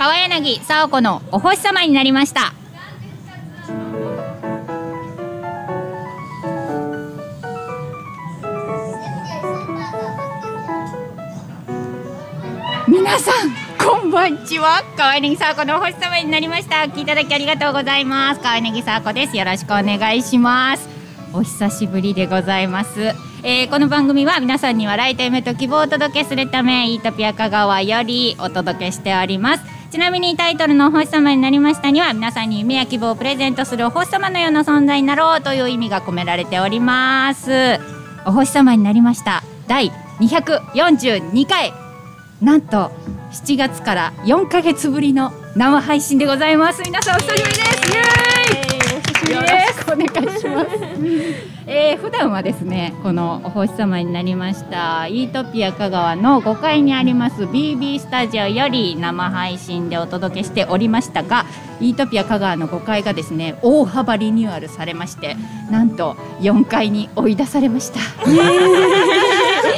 川柳沙子のお星様になりました。皆さんこんばんちは。川柳沙子のお星様になりました。聞いただきありがとうございます。川柳沙子です。よろしくお願いします。お久しぶりでございます、えーこの番組は皆さんに笑いと夢と希望をお届けするためイートピア香川よりお届けしております。ちなみにタイトルのお星様になりましたには皆さんに夢や希望をプレゼントするお星様のような存在になろうという意味が込められております。お星様になりました。第242回。なんと7月から4ヶ月ぶりの生配信でございます。皆さんお久しぶりですイエーイお久しぶりですお願いします。えー、普段はですねこのお星様になりましたイートピア香川の5階にあります BB スタジオより生配信でお届けしておりましたがイートピア香川の5階がですね大幅リニューアルされましてなんと4階に追い出されました。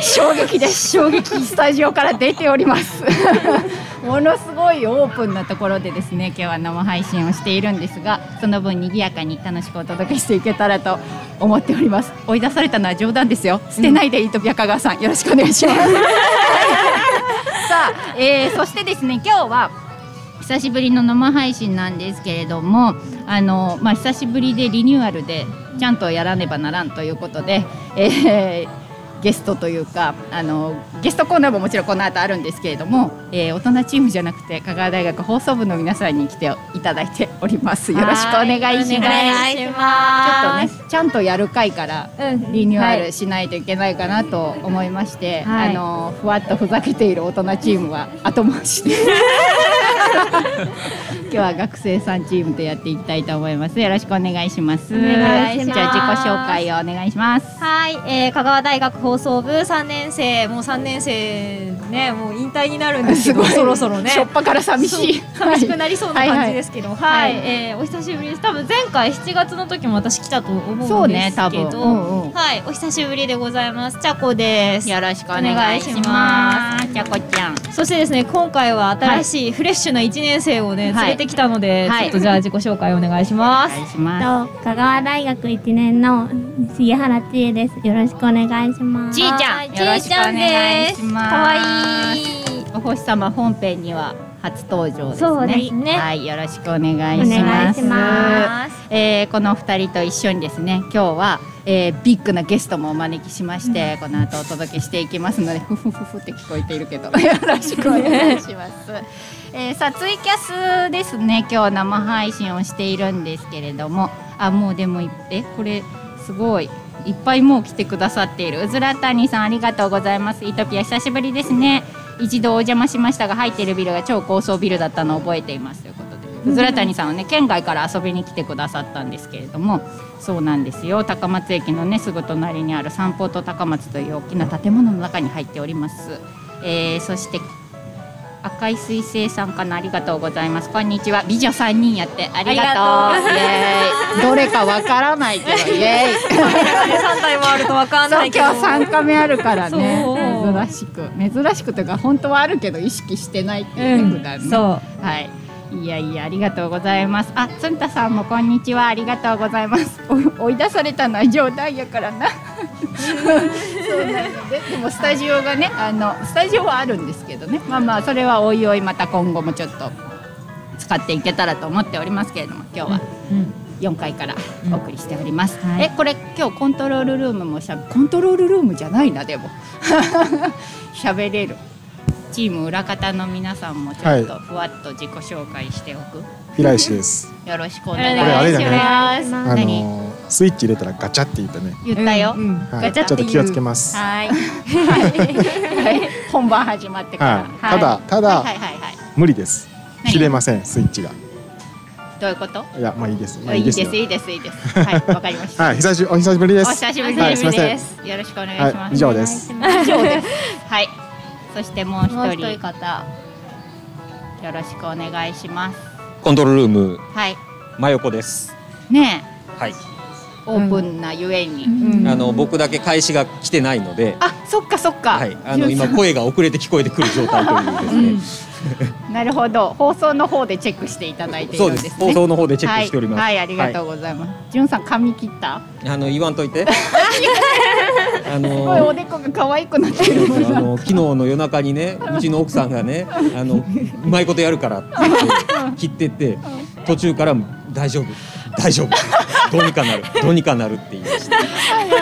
衝撃です。衝撃スタジオから出ております。ものすごいオープンなところでですね今日は生配信をしているんですがその分賑やかに楽しくお届けしていけたらと思っております。追い出されたのは冗談ですよ。捨てないでイートピア香川さんよろしくお願いします。さあ、えーそしてですね今日は久しぶりの生配信なんですけれどもあの、まあ、久しぶりでリニューアルでちゃんとやらねばならんということで、えーゲストというかあのゲストコーナーももちろんこの後あるんですけれども、えー大人チームじゃなくて香川大学放送部の皆さんに来ていただいております。よろしくお願いします。ちょっ。とねちゃんとやる回からうんリニューアルしないといけないかなと思いまして、はいあのふわっとふざけている大人チームは後回しで。今日は学生さんチームとやっていきたいと思います。よろしくお願いします。お願いします。じゃあ自己紹介をお願いします。はい、えー、香川大学放送部3年生、もう3年生ね、もう引退になるんですけど、そろそろね。しょっぱから寂しい。寂しくなりそうな感じですけど、はい、はい。えーお久しぶりです。多分前回7月の時も私来たと思そううんですね多分、けど、うん。うんはい、お久しぶりでございます。ちゃこです。よろしくお願いします。じゃこちゃん。そしてですね、今回は新しいフレッシュな1年生をね、はい。連れてきたので、はい。ちょっとじゃあ自己紹介お願いしおます。願いします。と香川大学1年の杉原千恵です。よろしくお願いします。ちーちゃんはいよろしくお願いしますかわいい。お星様本編には初登場ですね。そうですねはい、よろしくお願いします。ますえーこの二人と一緒にですね、今日は、えービッグなゲストもお招きしまして、この後お届けしていきますので、ふふふふって聞こえているけど、よろしくお願いします。えーさあツイキャスですね、今日生配信をしているんですけれども、あもうでもいえこれすごい。いっぱいもう来てくださっている。うずら谷さんありがとうございます。イトピア久しぶりですね。一度お邪魔しましたが入っているビルが超高層ビルだったのを覚えています。ということでうずら谷さんはね県外から遊びに来てくださったんですけれどもそうなんですよ。高松駅のねすぐ隣にある三宝と高松という大きな建物の中に入っております、えーそして赤い水星さんかな？ありがとうございます。こんにちは。美女三人やって。ありがとう。イエーイ。どれかわからないけどイエーイ。3体もあるとわかんそうないけど。今日三カメあるからね。珍しく。珍しくというか本当はあるけど意識してないっていうね普段ね。そう。はいいやいやありがとうございます。あつんたさんもこんにちは。ありがとうございます。お追い出されたのは冗談やからな。そうなのででもスタジオがねあのスタジオはあるんですけどね。まあまあそれはおいおいまた今後もちょっと使っていけたらと思っておりますけれども今日はうん。4階からお送りしております、はい。えこれ今日コントロールルームもしゃコントロールルームじゃないなでも。喋れるチーム裏方の皆さんもちょっとふわっと自己紹介しておく、平石です。よろしくおお願いしこれあれだね。ます。あ何のースイッチ入れたらガチャって言ったね。言ったよ、ガチャちょっと気をつけます。ははい。はい。本番始まってから、い。ただただ、はいはいはいはい。無理です。何？切れませんスイッチが。どういうこと？いやまあいいです。まあいいですよ。いいですいいですはいわかりました。はい久しお久しぶりです。お久しぶりはいです。よろしくお願いします、はい以上です。以上です。はい。そしてもう一もう一人人方。よろしくお願いします。コントロールルームはい。真横です。ねはい。え、オープンなゆえに。うんあの僕だけ開始が来てないので、あ、そっかそっか。はい。あの今声が遅れて聞こえてくる状態というですね。なるほど。放送の方でチェックしていただいているんですね。そうです。放送の方でチェックしております。はい、はい、ありがとうございます、じゅんさん髪切った？あの言わんといて。あすごいおのでこが可愛くなってる。あの昨日の夜中にねうちの奥さんがねあのうまいことやるからって切ってって途中から大丈夫。大丈夫。どうにかなる。どうにかなるって言いました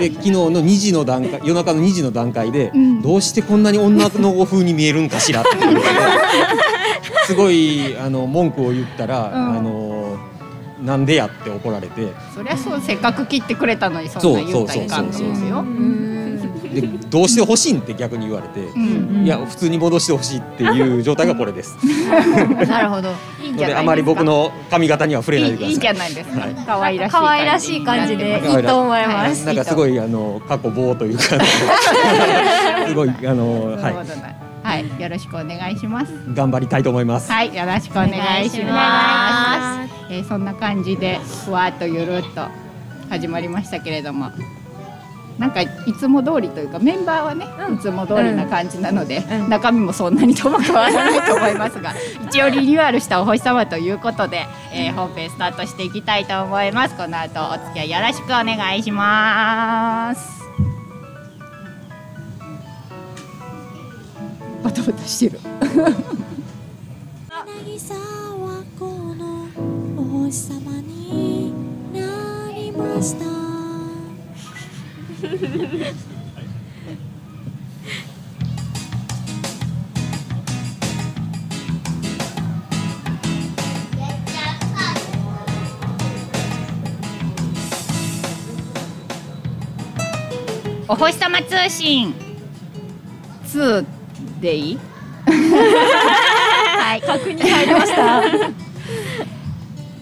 で昨日の2時の段階夜中の2時の段階で、ん。どうしてこんなに女の子風に見えるんかしらって すごいあの文句を言ったら、うん。あのなんでやって怒られて。そりゃそうせっかく切ってくれたのにそんな言うたらいかんと思うよでどうしてほしいんって逆に言われて、うんいや普通に戻してほしいっていう状態がこれです。なるほど。いいんじゃないですかのであまり僕の髪型には触れないでください。いいいいじゃないですか、はい。可愛らしい可愛らしい感じでい。いと思います。なんかすごいあの過去棒というか すごいあのは、はいはい、よろしくお願いします。頑張りたいと思います。はい、よろしくお願いします。えーそんな感じでふわっとゆるっと始まりましたけれども。なんかいつも通りというかメンバーはね、うん。いつも通りな感じなので、うん。中身もそんなにとも変わらないと思いますが 一応リニューアルしたお星様ということで、えー本編スタートしていきたいと思います。この後お付き合いよろしくお願いします。バタバタしてる。渚はこのお星様になりましたお星様通信。2でいい？はい。確認入りました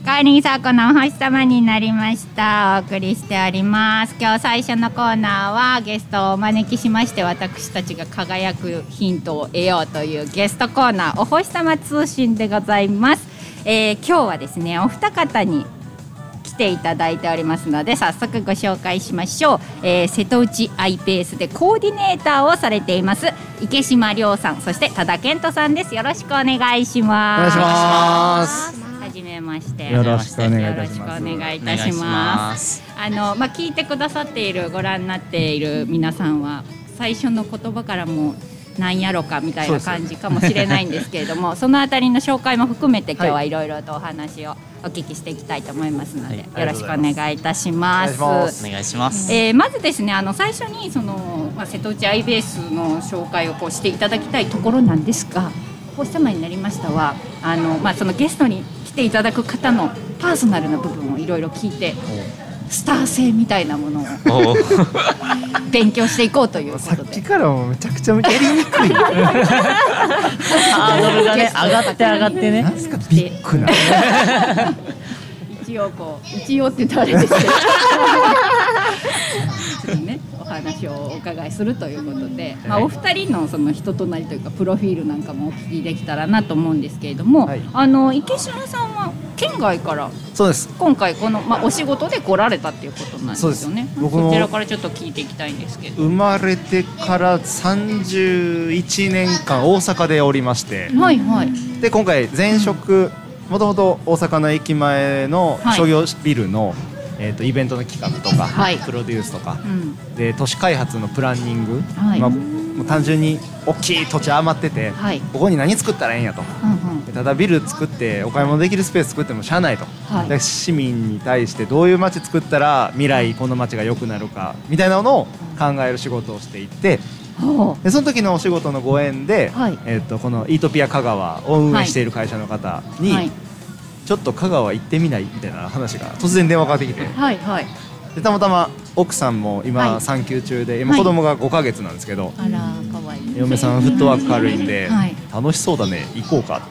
カーリンサーコのお星様になりました。お送りしております。今日最初のコーナーはゲストをお招きしまして私たちが輝くヒントを得ようというゲストコーナーお星様通信でございます、えー今日はですねお二方に来ていただいておりますので早速ご紹介しましょう、えー瀬戸内アイペースでコーディネーターをされています池島亮さんそして多田健人さんです。よろしくお願いします。お願いします。はじめまして。よろしくお願いいたします。お願いいたしますあのまあ聞いてくださっているご覧になっている皆さんは最初の言葉からもなんやろかみたいな感じかもしれないんですけれどもそのあたりの紹介も含めて今日はい。ろいろとお話をお聞きしていきたいと思いますので、はい。よろしくお願いいたします。お願いします。ます。えーまずですねあの最初にその、まあ、瀬戸内アイベースの紹介をこうしていただきたいところなんですがお星様になりましたはあの、まあ、そのゲストに来ていただく方のパーソナルな部分をいろいろ聞いてスター性みたいなものを 勉強していこうというこさとで。っきからもめちゃくちゃやりにくい。ハードルがね上がって上がってねなんすかビッグな。一応こう一応って言ったらあれですけどちょっとね お話をお伺いするということで、まあ、お二人のその人となりというかプロフィールなんかもお聞きできたらなと思うんですけれども、はい。あの池島さんは県外からそうです。今回この、まあ、お仕事で来られたっていうことなんですよね。そうです。僕もそちらからちょっと聞いていきたいんですけど生まれてから31年間大阪でおりまして、はいはい。で今回前職もともと大阪の駅前のはい商業ビルの、えー、とイベントの企画とか、はい。プロデュースとかうん。で都市開発のプランニング、はい。まあ、もう単純に大きい土地余ってて、はい。ここに何作ったらええんやと。うんうん。でただビル作ってお買い物できるスペース作ってもしゃあないと、はい。で市民に対してどういう街作ったら未来この街が良くなるかみたいなのを考える仕事をしていてでその時のお仕事のご縁で、はい。えー、とこのイートピア香川を運営している会社の方に、はいちょっと香川行ってみない？みたいな話が突然電話かかってきて。はいはい。でたまたま奥さんもはい。今産休中で今はい。子供が5ヶ月なんですけど、あらかわいい嫁さんフットワーク軽いんで、はい。楽しそうだね行こうか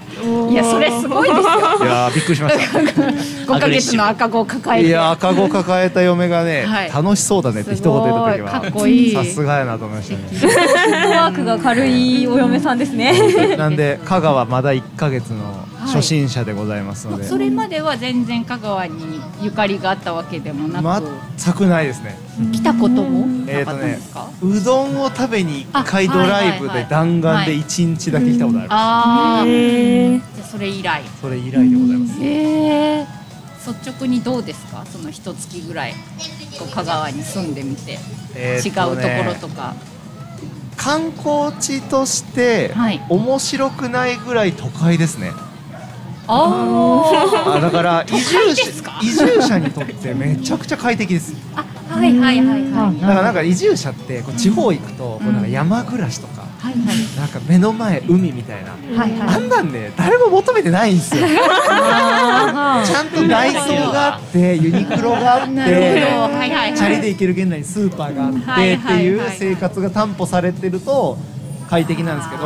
いやそれすごいですよ。いやーびっくりしました。5ヶ月の赤子を抱えて。いや赤子抱えた嫁がね、はい。楽しそうだねって一言言った時すごいかっはこいい。さすがやなと思いましたね。フットワークが軽いお嫁さんですね。なんで香川まだ1ヶ月の初心者でございますので、それまでは全然香川にゆかりがあったわけでもなく、全くないですね。来たことも？えーとねなかったんですか、うどんを食べに一回あドライブはいはいはい。で弾丸で一日だけ来たことある、ああへー。じゃあそれ以来。それ以来でございます。ええ率直にどうですか？その一月ぐらい。こう香川に住んでみて、えー違うところとか。観光地としてはい。面白くないぐらい都会ですね、ああだから移住者移住者にとってめちゃくちゃ快適です。あはいはいはいはい。だからなんか移住者ってこう地方行くとこうなんか山暮らしとかはいはい。なんか目の前海みたいな。はいはい。あんなんね誰も求めてないんですよ。ちあゃんとダイソーがあってユニクロがあっなるほど。てはいはい。チャはいリで行ける現代にスーパーがあってはいってはい。う生活が担保されてると快適なんですけど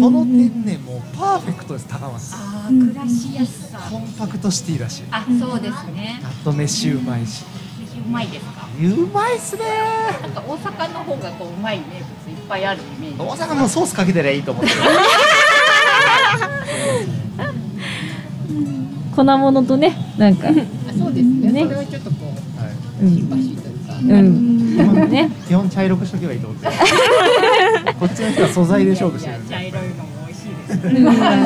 その点ねもうパーフェクトです高松暮らしやすさコンパクトシティだしあそうですね。あと飯うまいし。うまいですか？うまいっすね。なんか大阪の方がこううまい名物いっぱいあるイメージ。大阪のソースかけてりゃいいと思ってる。粉物とねなんか。あそうですね。ね。それはちょっとこうはい。シンパシーというかうん。ね。基本茶色くしとけばいいと思ってる。こっちの人は素材で勝負してる茶色いのも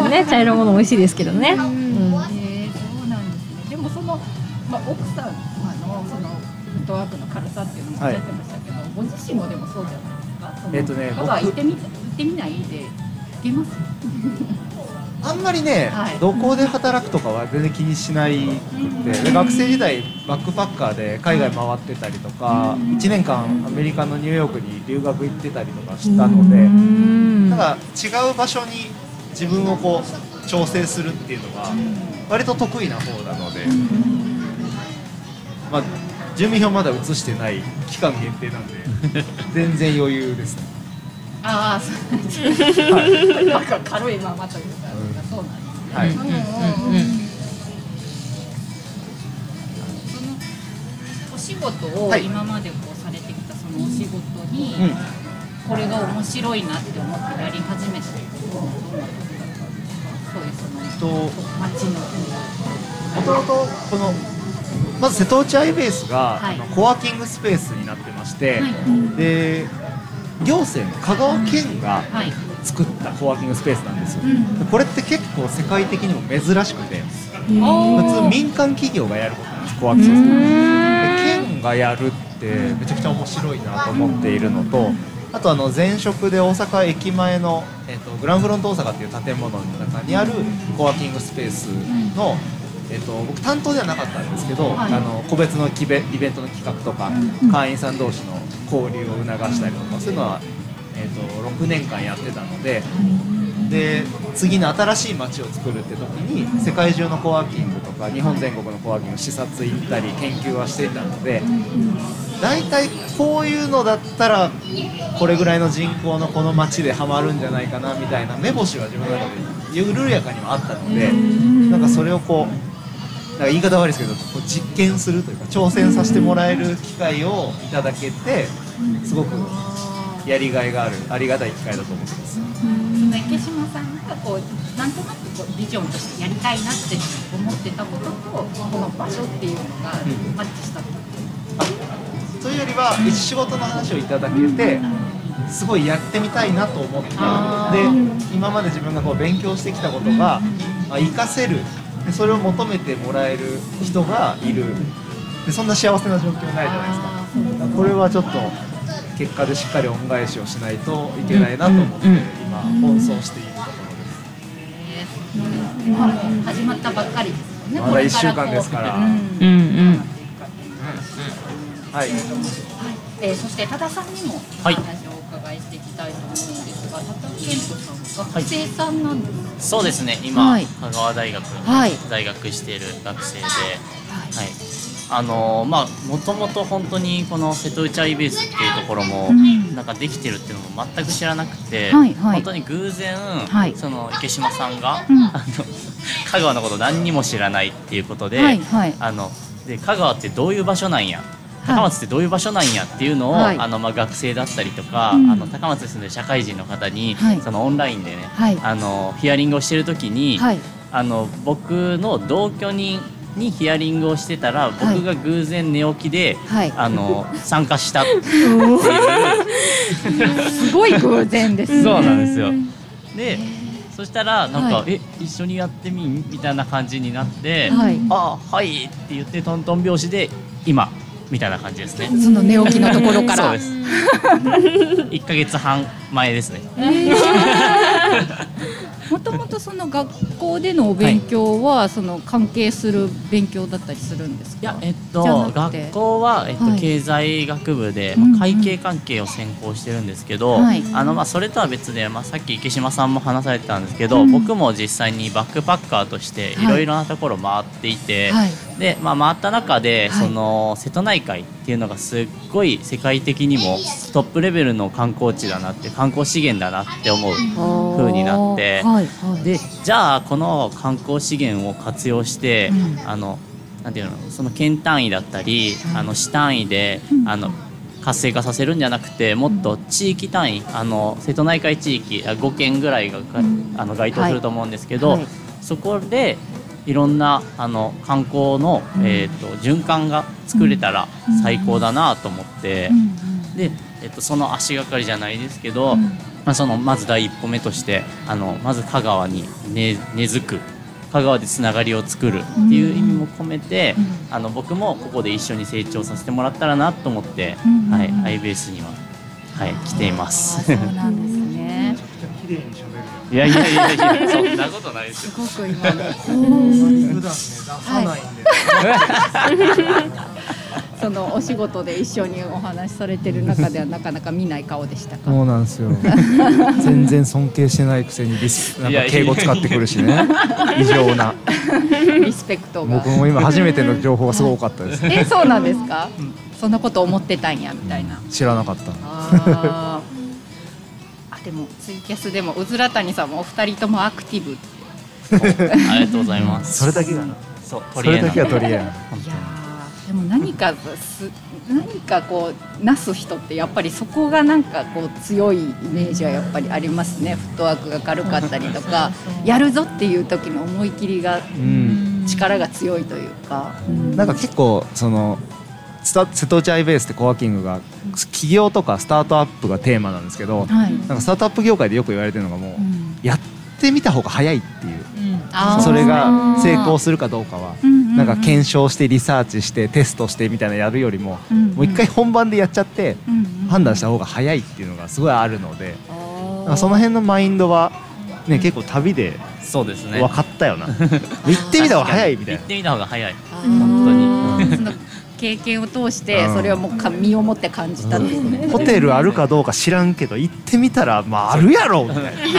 ね茶色いもの美味しいですけどね、えー、そうなんですね。でもその、まあ、奥さんのそのフットワークの軽さっていうのもおっしゃってましたけど、ご自身もでもそうじゃないですか？えっとね僕。行ってみた行ってみないで行けます？あんまりね、はい。どこで働くとかは全然気にしないくてで学生時代バックパッカーで海外回ってたりとか1年間アメリカのニューヨークに留学行ってたりとかしたのでうん。ただ違う場所に自分をこう調整するっていうのが割と得意な方なので、まあ、住民票まだ移してない期間限定なんで 全然余裕ですね。ああ、そうなんですね。なんか軽いままというか、そうなんですね。はいうんうんうんそのお仕事をはい今までこうされてきたそのお仕事に、うんこれが面白いなって思ってやり始めたそういうそのと街のもともとこのまず瀬戸内アイベースが、はい。あのコワーキングスペースになってまして、はい。で行政の香川県がはい。作ったコワーキングスペースなんですよ、うん。でこれって結構世界的にも珍しくてお普通民間企業がやることなんですコワーキングスペースで県がやるってめちゃくちゃ面白いなと思っているのとあとあの前職で大阪駅前の、えっとグランフロント大阪っていう建物の中にあるコワーキングスペースの、えっと僕担当ではなかったんですけど、はい。あの個別のイベイベントの企画とか、会員さん同士の交流を促したりとかそういうのは、えっと6年間やってたので。で次の新しい街を作るって時に世界中のコワーキングとか日本全国のコワーキング視察行ったり研究はしていたので大体こういうのだったらこれぐらいの人口のこの街でハマるんじゃないかなみたいな目星は自分の中で緩やかにもあったのでなんかそれをこうなんか言い方悪いですけどこう実験するというか挑戦させてもらえる機会をいただけてすごくやりがいがあるありがたい機会だと思ってます。その池島さん。がこうなん。となくこうビジョンとしてやりたいなって思ってたこととこの場所っていうのがん。マッチしたってことというよりは一仕事の話をいただけてすごいやってみたいなと思ってあで今まで自分がこう勉強してきたことがあ活かせるでそれを求めてもらえる人がいる。でそんな幸せな状況ないじゃないですか。これはちょっと結果でしっかり恩返しをしないといけないなと思って今奔走しているところです。まあ始まったばっかりですよね。まだこれ一週間ですから。うん。うんうんはい。えーそして多田さんにもおはい。話をお伺いしていきたいと思うんですが、多田健人さん学生さんなんですそうですね。今、はい。香川大学にはい。在学している学生で、はい。あのーまあもともと本当にこの瀬戸内アイベースっていうところも、ん。なんかできてるっていうのも全く知らなくて、はいはい。本当に偶然、はい。その池島さんが、うん。あの香川のこと何にも知らないっていうことで、はいはい。あので香川ってどういう場所なんや高松ってどういう場所なんやっていうのを、はい。あのまあ、学生だったりとか、うん。あの高松に住んでる社会人の方に、はい。そのオンラインでね、はい。あのヒアリングをしてる時に、はい。あの僕の同居人にヒアリングをしてたら僕が偶然寝起きで、はい。あの参加した すごい偶然ですそうなんですよ。でそしたらなんか、はい。え一緒にやってみん？みたいな感じになって、はい。あはいって言ってトントン拍子で今みたいな感じですね。その寝起きのところからそうです。一ヶ月半前ですね。もともとその学校でのお勉強は、その関係する勉強だったりするんですか？いやえっと学校はえっと、はい。経済学部で、うんうん。まあ会計関係を専攻してるんですけど、はい。あのまあそれとは別でまあさっき池島さんも話されてたんですけど、うん。僕も実際にバックパッカーとしていろいろなところ回っていて、はい。でまあ回った中で、はい。その瀬戸内海っていうのがすっごい世界的にもトップレベルの観光地だなって観光資源だなって思う風になってはいはい。でじゃあこの観光資源を活用して、うん。あのなんていうのその県単位だったり、あの市単位で、あの活性化させるんじゃなくてもっと地域単位あの瀬戸内海地域あ5県ぐらいががあの該当すると思うんですけど、はい。そこでいろんなあの観光の、えー、と循環が作れたら最高だなと思って、で、えっとその足がかりじゃないですけど、まあ、そのまず第一歩目としてあのまず香川に根根付く香川でつながりを作るっていう意味も込めて、あの僕もここで一緒に成長させてもらったらなと思って、はい、アイベースには、はい、来ています。そうなんですね綺麗に喋るいやいやいやいや。そんなことないですよ。すごく今の普段ね出さないんで、そのお仕事で一緒にお話しされてる中ではなかなか見ない顔でしたか？そうなんですよ。全然尊敬してないくせにリスなんか敬語使ってくるしね。異常な。リスペクトが。僕も今初めての情報がすごかったです。えそうなんですか？そんなこと思ってたんやみたいな。知らなかった。あー。あでもツイキャスでもうずら谷さんもお二人ともアクティブありがとうございます。それだけがな。そうそれだけは取り柄な本当に。でも何かす何かこうなす人ってやっぱりそこがなんかこう強いイメージはやっぱりありますね。フットワークが軽かったりとかやるぞっていう時の思い切りがうん。力が強いというか、なんか結構その瀬戸内アイベースってコワーキングが起業とかスタートアップがテーマなんですけどはい。なんかスタートアップ業界でよく言われてるのがもううん。やってみた方が早いっていう。あー。それが成功するかどうかはうんうんうん。なんか検証してリサーチしてテストしてみたいなのやるよりもうんうん。もう一回本番でやっちゃってうんうん。判断した方が早いっていうのがすごいあるのであー。なんかその辺のマインドはね結構旅でそうですね。分かったよな。行ってみた方が早いみたいな。行ってみた方が早い。本その 経験を通してうん。それをもうか身をもって感じたんですね。ホテルあるかどうか知らんけど行ってみたらまああるやろみたいな聞け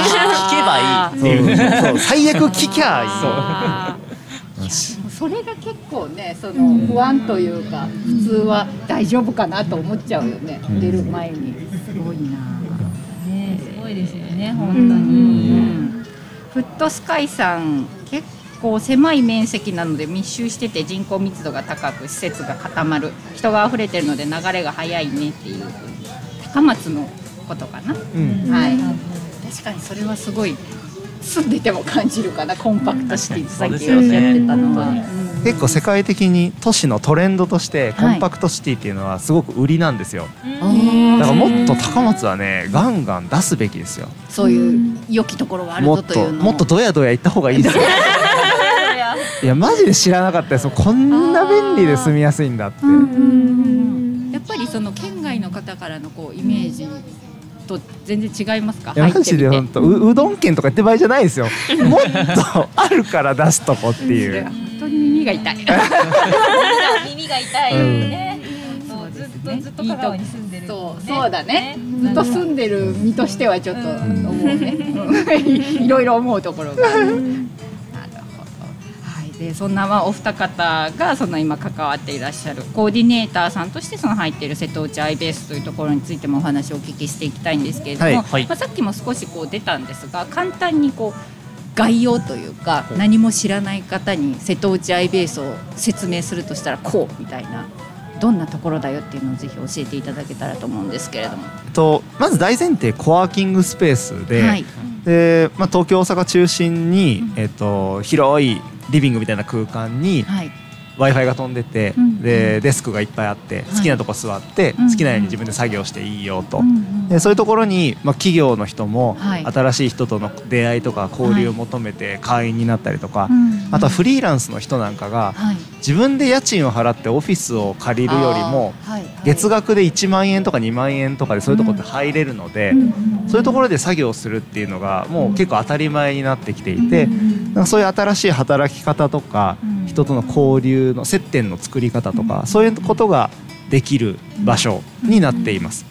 ばいいっていう。最悪聞きゃいい。それが結構ねその不安というか普通は大丈夫かなと思っちゃうよね、ん。出る前に。すごいな、ねすごいですよね本う当に、ん。フットスカイさん結構狭い面積なので密集してて人口密度が高く施設が固まる。人が溢れてるので流れが速いねっていうふうに高松のことかな、うん。はい。確かにそれはすごい住んでても感じるかなコンパクトシティさっきおっしゃってたのは、そうでうん結構世界的に都市のトレンドとしてコはい。ンパクトシティっていうのはすごく売りなんですよ。あーだからもっと高松はねガンガン出すべきですよ。そういう良きところがあるもっとぞというのを。もっとドヤドヤ行った方がいいです。よ いやマジで知らなかったです。こんな便利で住みやすいんだって。やっぱりその県外の方からのこうイメージと全然違いますか？マジで本当ううどん県とか言ってる場合じゃないですよ。もっとあるから出すとこっていう。本当に耳が痛い。耳が痛いうん。ね、ずっとずっと香川に住んでる、そうそうだね。ずっと住んでる身としてはちょっと思うね。うん。いろいろ思うところがでそんなまあお二方がその今関わっていらっしゃるコーディネーターさんとしてその入っている瀬戸内アイベースというところについてもお話をお聞きしていきたいんですけれども、はい。はい。まあ、さっきも少しこう出たんですが簡単にこう概要というか何も知らない方に瀬戸内アイベースを説明するとしたらこうみたいなどんなところだよっていうのをぜひ教えていただけたらと思うんですけれども。とまず大前提コワーキングスペースで,、はい。でまあ、東京大阪中心に、えっと広いリビングみたいな空間に w i f i が飛んでて、うんでデスクがいっぱいあって好きなとこ座って、うん好きなように自分で作業していいよと。うんうんでそういうところに、まあ、企業の人もはい。新しい人との出会いとか交流を求めて会員になったりとか、うんあとはフリーランスの人なんかがはい。自分で家賃を払ってオフィスを借りるよりも月額で1万円とか2万円とかでそういうところって入れるので、うんそういうところで作業するっていうのがもう結構当たり前になってきていて、なんかそういう新しい働き方とかうん人との交流の接点の作り方とかそういうことができる場所になっています。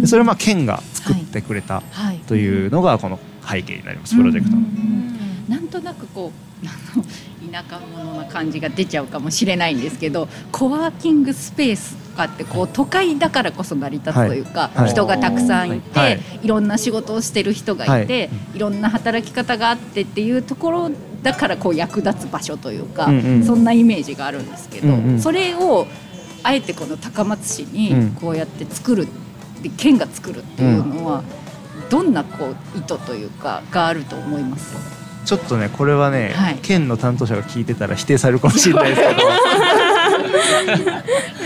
でそれはまあ県が作ってくれたはい。というのがこの背景になりますプロジェクトの。なんとなくこうあの田舎者な感じが出ちゃうかもしれないんですけどコワーキングスペースとかってこう都会だからこそ成り立つというか、はい。はい。人がたくさんいて、はい。い、ろんな仕事をしてる人がいて、い、ろんな働き方があってっていうところだからこう役立つ場所というか、うんうん。そんなイメージがあるんですけど、うんうん。それをあえてこの高松市にうん。こうやって作る、で県が作るっていうのは、どんなこう意図というかがあると思います？ちょっとねこれはね、はい。県の担当者が聞いてたら否定されるかもしれないですけど。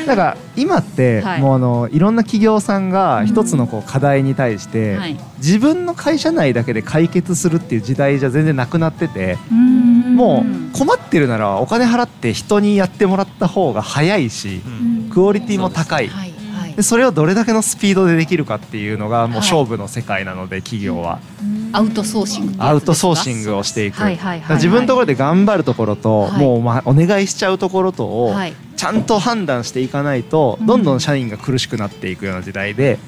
なんか今って、はい。もうあのいろんな企業さんが一つのこう課題に対して、はい。自分の会社内だけで解決するっていう時代じゃ全然なくなってて、もう困ってるならお金払って人にやってもらった方が早いし、クオリティも高い。でそれをどれだけのスピードでできるかっていうのがもう勝負の世界なので企業は。アウトソーシングアウトソーシングをしていく。はいはいはいはい。だから自分のところで頑張るところとはい。もうまあお願いしちゃうところとをはい。ちゃんと判断していかないとうん。どんどん社員が苦しくなっていくような時代で。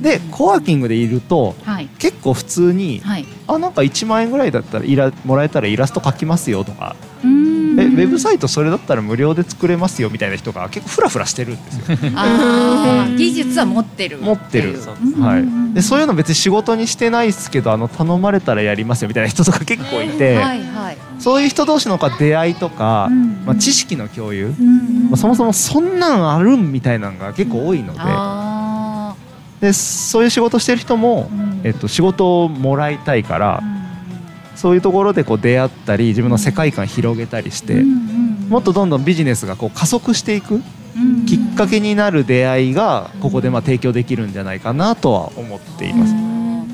でコワーキングでいるとはい。結構普通にはい。あなんか1万円ぐらいだったらイラもらえたらイラスト描きますよとかうーんえウェブサイトそれだったら無料で作れますよみたいな人が結構フラフラしてるんですよ。あー。技術は持ってる。持ってる。はい、でそういうの別に仕事にしてないですけどあの頼まれたらやりますよみたいな人とか結構いて、はいはい。そういう人同士の出会いとか、うん。まあ、知識の共有、うん。まあ、そもそもそんなんあるんみたいなのが結構多いので,、あでそういう仕事してる人も、うん。えっと、仕事をもらいたいから、そういうところでこう出会ったり自分の世界観広げたりして、もっとどんどんビジネスがこう加速していくきっかけになる出会いがここでまあ提供できるんじゃないかなとは思っています。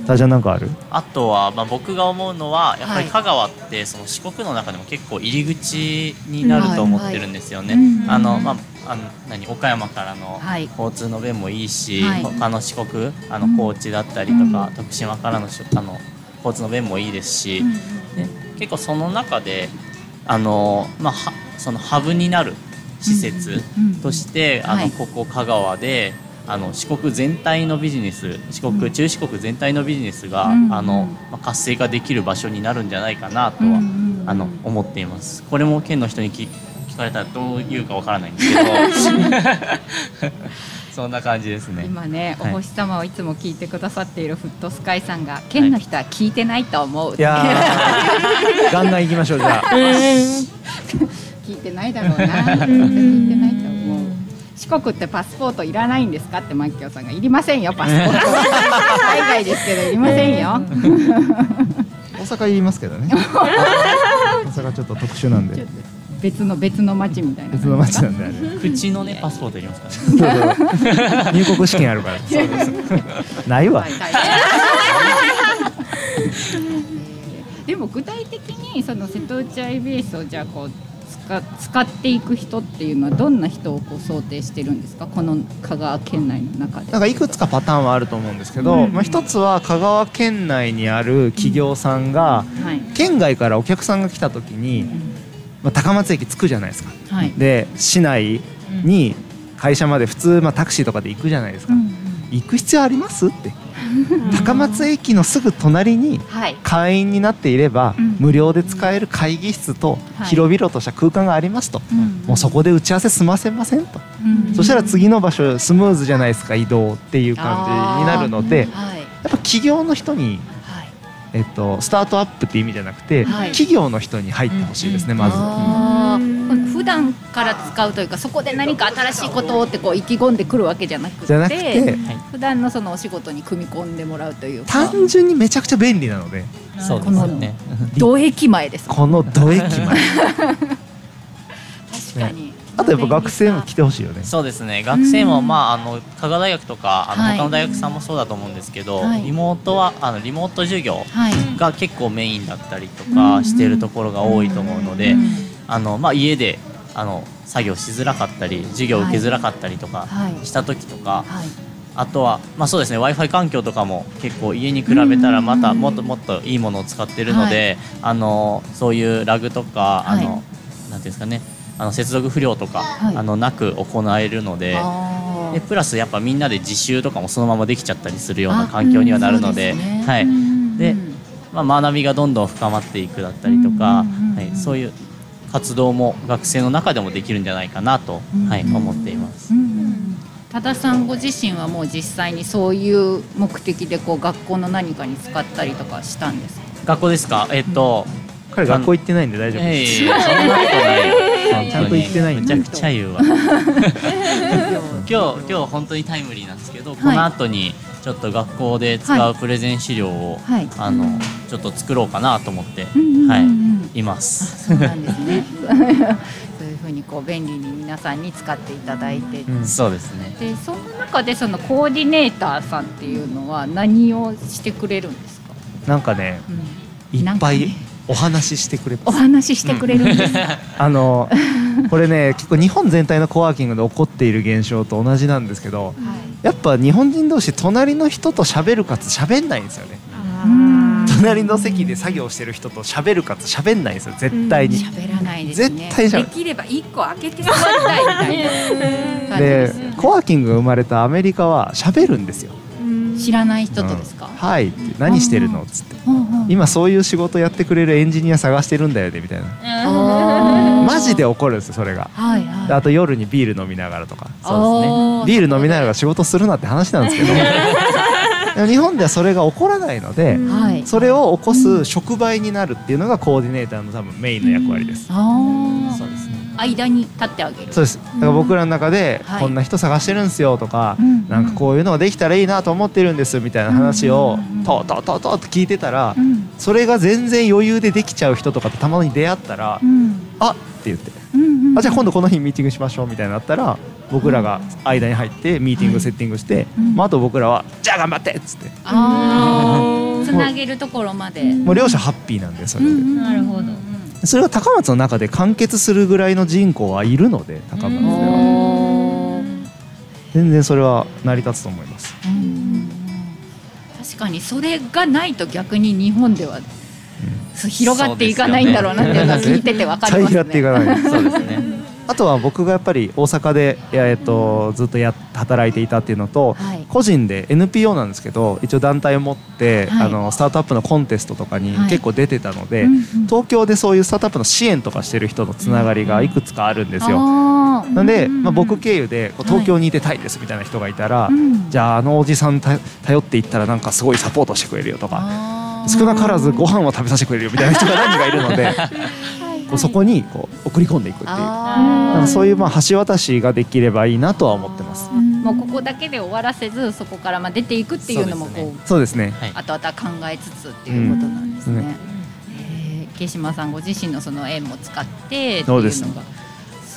タジャンなんかある？あとは、まあ、僕が思うのはやっぱりはい。香川ってその四国の中でも結構入り口になると思ってるんですよね。うんあのまああの何？岡山からのはい。交通の便もいいし、はい。他の四国あの高知だったりとか、徳島からのしあの交通の便もいいですし、ね、結構その中であの、まあ、はそのハブになる施設として、あはい。のここ香川であの四国全体のビジネス四国、中四国全体のビジネスが、うんあのまあ、活性化できる場所になるんじゃないかなとは、あの思っています。これも県の人に聞聞かれたらどう言うかわからないんですけど そんな感じですね。今ね、おはい。星様をいつも聞いてくださっているフットスカイさんが県の人は聞いてないと思う、いやー。ガンガン行きましょうじゃあ。聞いてないだろうな。聞いてないと思う。四国ってパスポートいらないんですかってマッキョさんがいりませんよパスポート。海外ですけどいりませんよ。大阪言いますけどね。大阪ちょっと特殊なんで。別の別の町みたいな。別の町なんであれ。口のねパスポートいりますからね。そうそう。入国試験あるから。ないわ。はい。はい。でも具体的にその瀬戸内 IBS をじゃあこう使使ってい。く人ってい。うのはどんな人をこう想定してるんですかこの香川県内の中で。なんかい。くつかパターンはあると思うんですけど、うんまあ一つは香川県内にある企業さんがはい。県外からお客さんが来た時に、まあ、高松駅着くじゃないですか。はい。で市内に会社まで普通まあタクシーとかで行くじゃないですか。行く必要あります？って。高松駅のすぐ隣にはい。会員になっていれば、うん無料で使える会議室とはい広々とした空間がありますと、もうそこで打ち合わせ済ませませんと、うんそしたら次の場所スムーズじゃないですか移動っていう感じになるのでやっはい。ぱ企業の人にはい。えっと、スタートアップって意味じゃなくて、はい。企業の人に入ってほしいですね、まず。あー。普段から使うというかそこで何か新しいことをってこう意気込んでくるわけじゃなくてじゃなくて普段のそのお仕事に組み込んでもらうというか。単純にめちゃくちゃ便利なので。そうですよね。同駅前です。この土駅前。確かに、あとやっぱ学生も来てほしいよね。そうですね。学生も、まあ、あの香川大学とかあの、はい。他の大学さんもそうだと思うんですけど、はい。リモートはあのリモート授業はい。が結構メインだったりとかしてるところが多いと思うので、あのまあ、家であの作業しづらかったり授業受けづらかったりとかはい。した時とか、はい。あとは、まあ、そうですね。w i f i 環境とかも結構家に比べたらまたもっともっといいものを使ってるので、あのそういうラグとか、あのなんていうんですかねあの接続不良とか、はい。あのなく行えるので。でプラスやっぱみんなで自習とかもそのままできちゃったりするような環境にはなるので、ね。はい、うんでまあ、学びがどんどん深まっていくだったりとか、うんうんうんはい、そういう活動も学生の中でもできるんじゃないかなと、はい、思っています。うんうんうん。多田さんご自身はもう実際にそういう目的でこう学校の何かに使ったりとかしたんですか？学校ですか？えっと、彼学校行ってないんで大丈夫えです、いそんなことないちゃんと言ってないんでめちゃくちゃ言うわ。今日今日本当にタイムリーなんですけど、この後にちょっと学校で使うプレゼン資料を、はい。あのちょっと作ろうかなと思って、うんうんうんうん。はいいます。そうなんですね。そういうふうにこう便利に皆さんに使っていただいて、うんそうですね。でその中でそのコーディネーターさんっていうのは何をしてくれるんですか、なんかねうん。いっぱいお話ししてくれまおす話ししてくれるんです。か、あのこれね結構日本全体のコワーキングで起こっている現象と同じなんですけどやっぱ日本人同士隣の人と喋るかつ喋んないんですよね。隣の席で作業してる人と喋るかつ喋んないんですよ絶対に、喋らないですね。絶対喋できれば一個開けて座りたいみたいなでね。コワーキングが生まれたアメリカは喋るんですよ知らない人とですか、うん。はい。って何してるの？っつって。今そういう仕事やってくれるエンジニア探してるんだよねみたいな。マジで怒るんですよそれが。はいはい。であと夜にビール飲みながらとか。そうですね。ビール飲みながら仕事するなって話なんですけど。日本ではそれが起こらないので、はい。それを起こす触媒になるっていうのがコーディネーターの多分メインの役割です。そうですね。間に立ってあげる。そうです。だから僕らの中ではい。こんな人探してるんですよとか、うん。なんかこういうのができたらいいなと思ってるんですみたいな話をうんとうとうとうとうって聞いてたら、うん。それが全然余裕でできちゃう人とかとたまに出会ったら、うん。あって言って、あじゃあ今度この日ミーティングしましょうみたいになったら僕らが間に入ってミーティングセッティングして、うん。まあ、あと僕らはじゃあ頑張ってっつって。つな げるところまで、もう両者ハッピーなんでそれで、なるほどそれが高松の中で完結するぐらいの人口はいるので高松では。全然それは成り立つと思います。うん。確かにそれがないと逆に日本では、広がっていかないんだろうなっていうのは聞いててわかりま っていかね。ない。そうですね。あとは僕がやっぱり大阪で、えっと、ずっとや働いていたっていうのと、はい。個人で NPO なんですけど一応団体を持って、はい。あのスタートアップのコンテストとかにはい。結構出てたので、うんうん。東京でそういうスタートアップの支援とかしてる人のつながりがいくつかあるんですよ。あー。なんで、うんまあ、僕経由で東京にいてたいですみたいな人がいたら、うん。じゃああのおじさんた頼っていったらなんかすごいサポートしてくれるよとか少なからずご飯を食べさせてくれるよみたいな人が何人かいるので こうそこにこう送り込んでいくっていうあーなんかそういうまあ橋渡しができればいいなとは思ってます。もうここだけで終わらせずそこからまあ出ていくっていうのもそうですこうそうですねはい。後々考えつつっていうことなんですね。うん島さんご自身のその縁も使ってっていうのがす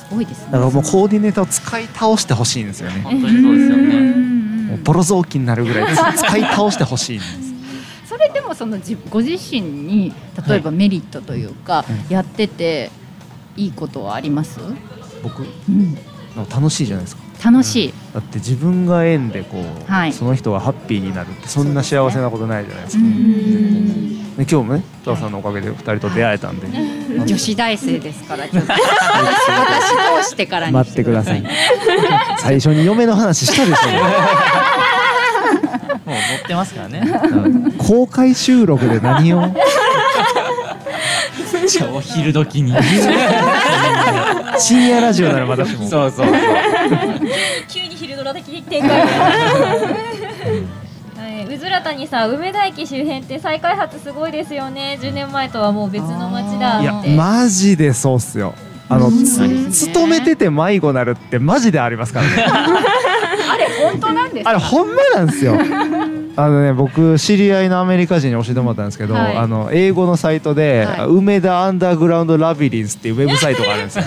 ごいですね。だからもうコーディネーターを使い倒してほしいんですよね。本当にそうですよね。もうボロ雑巾になるぐらい使い倒してほしいんです。それでもその自ご自身に例えばメリットというか、やってていいことはあります？僕？うん、楽しいじゃないですか。楽しい。だって自分が縁でこう、はい。その人がハッピーになるってそんな幸せなことないじゃないですか。うん。で今日もね、トラさんのおかげで二人と出会えたんで、女子大生ですからちょっと。私通してからに。待ってください。最初に嫁の話したでし もう持ってますからね。ょ。公開収録で何を？じゃあお昼時に。深夜ラジオなら私も。そうそうそう。急に昼ドラ的展開うずら谷さん梅田駅周辺って再開発すごいですよね10年前とはもう別の街だいやマジでそうっすよあの、つ勤めてて迷子なるってマジでありますからね あれ本当なんですか？あれほんまなんですよ。あのね僕知り合いのアメリカ人に教えてもらったんですけど、はい。あの英語のサイトで、はい。梅田アンダーグラウンドラビリンスっていうウェブサイトがあるんですよ。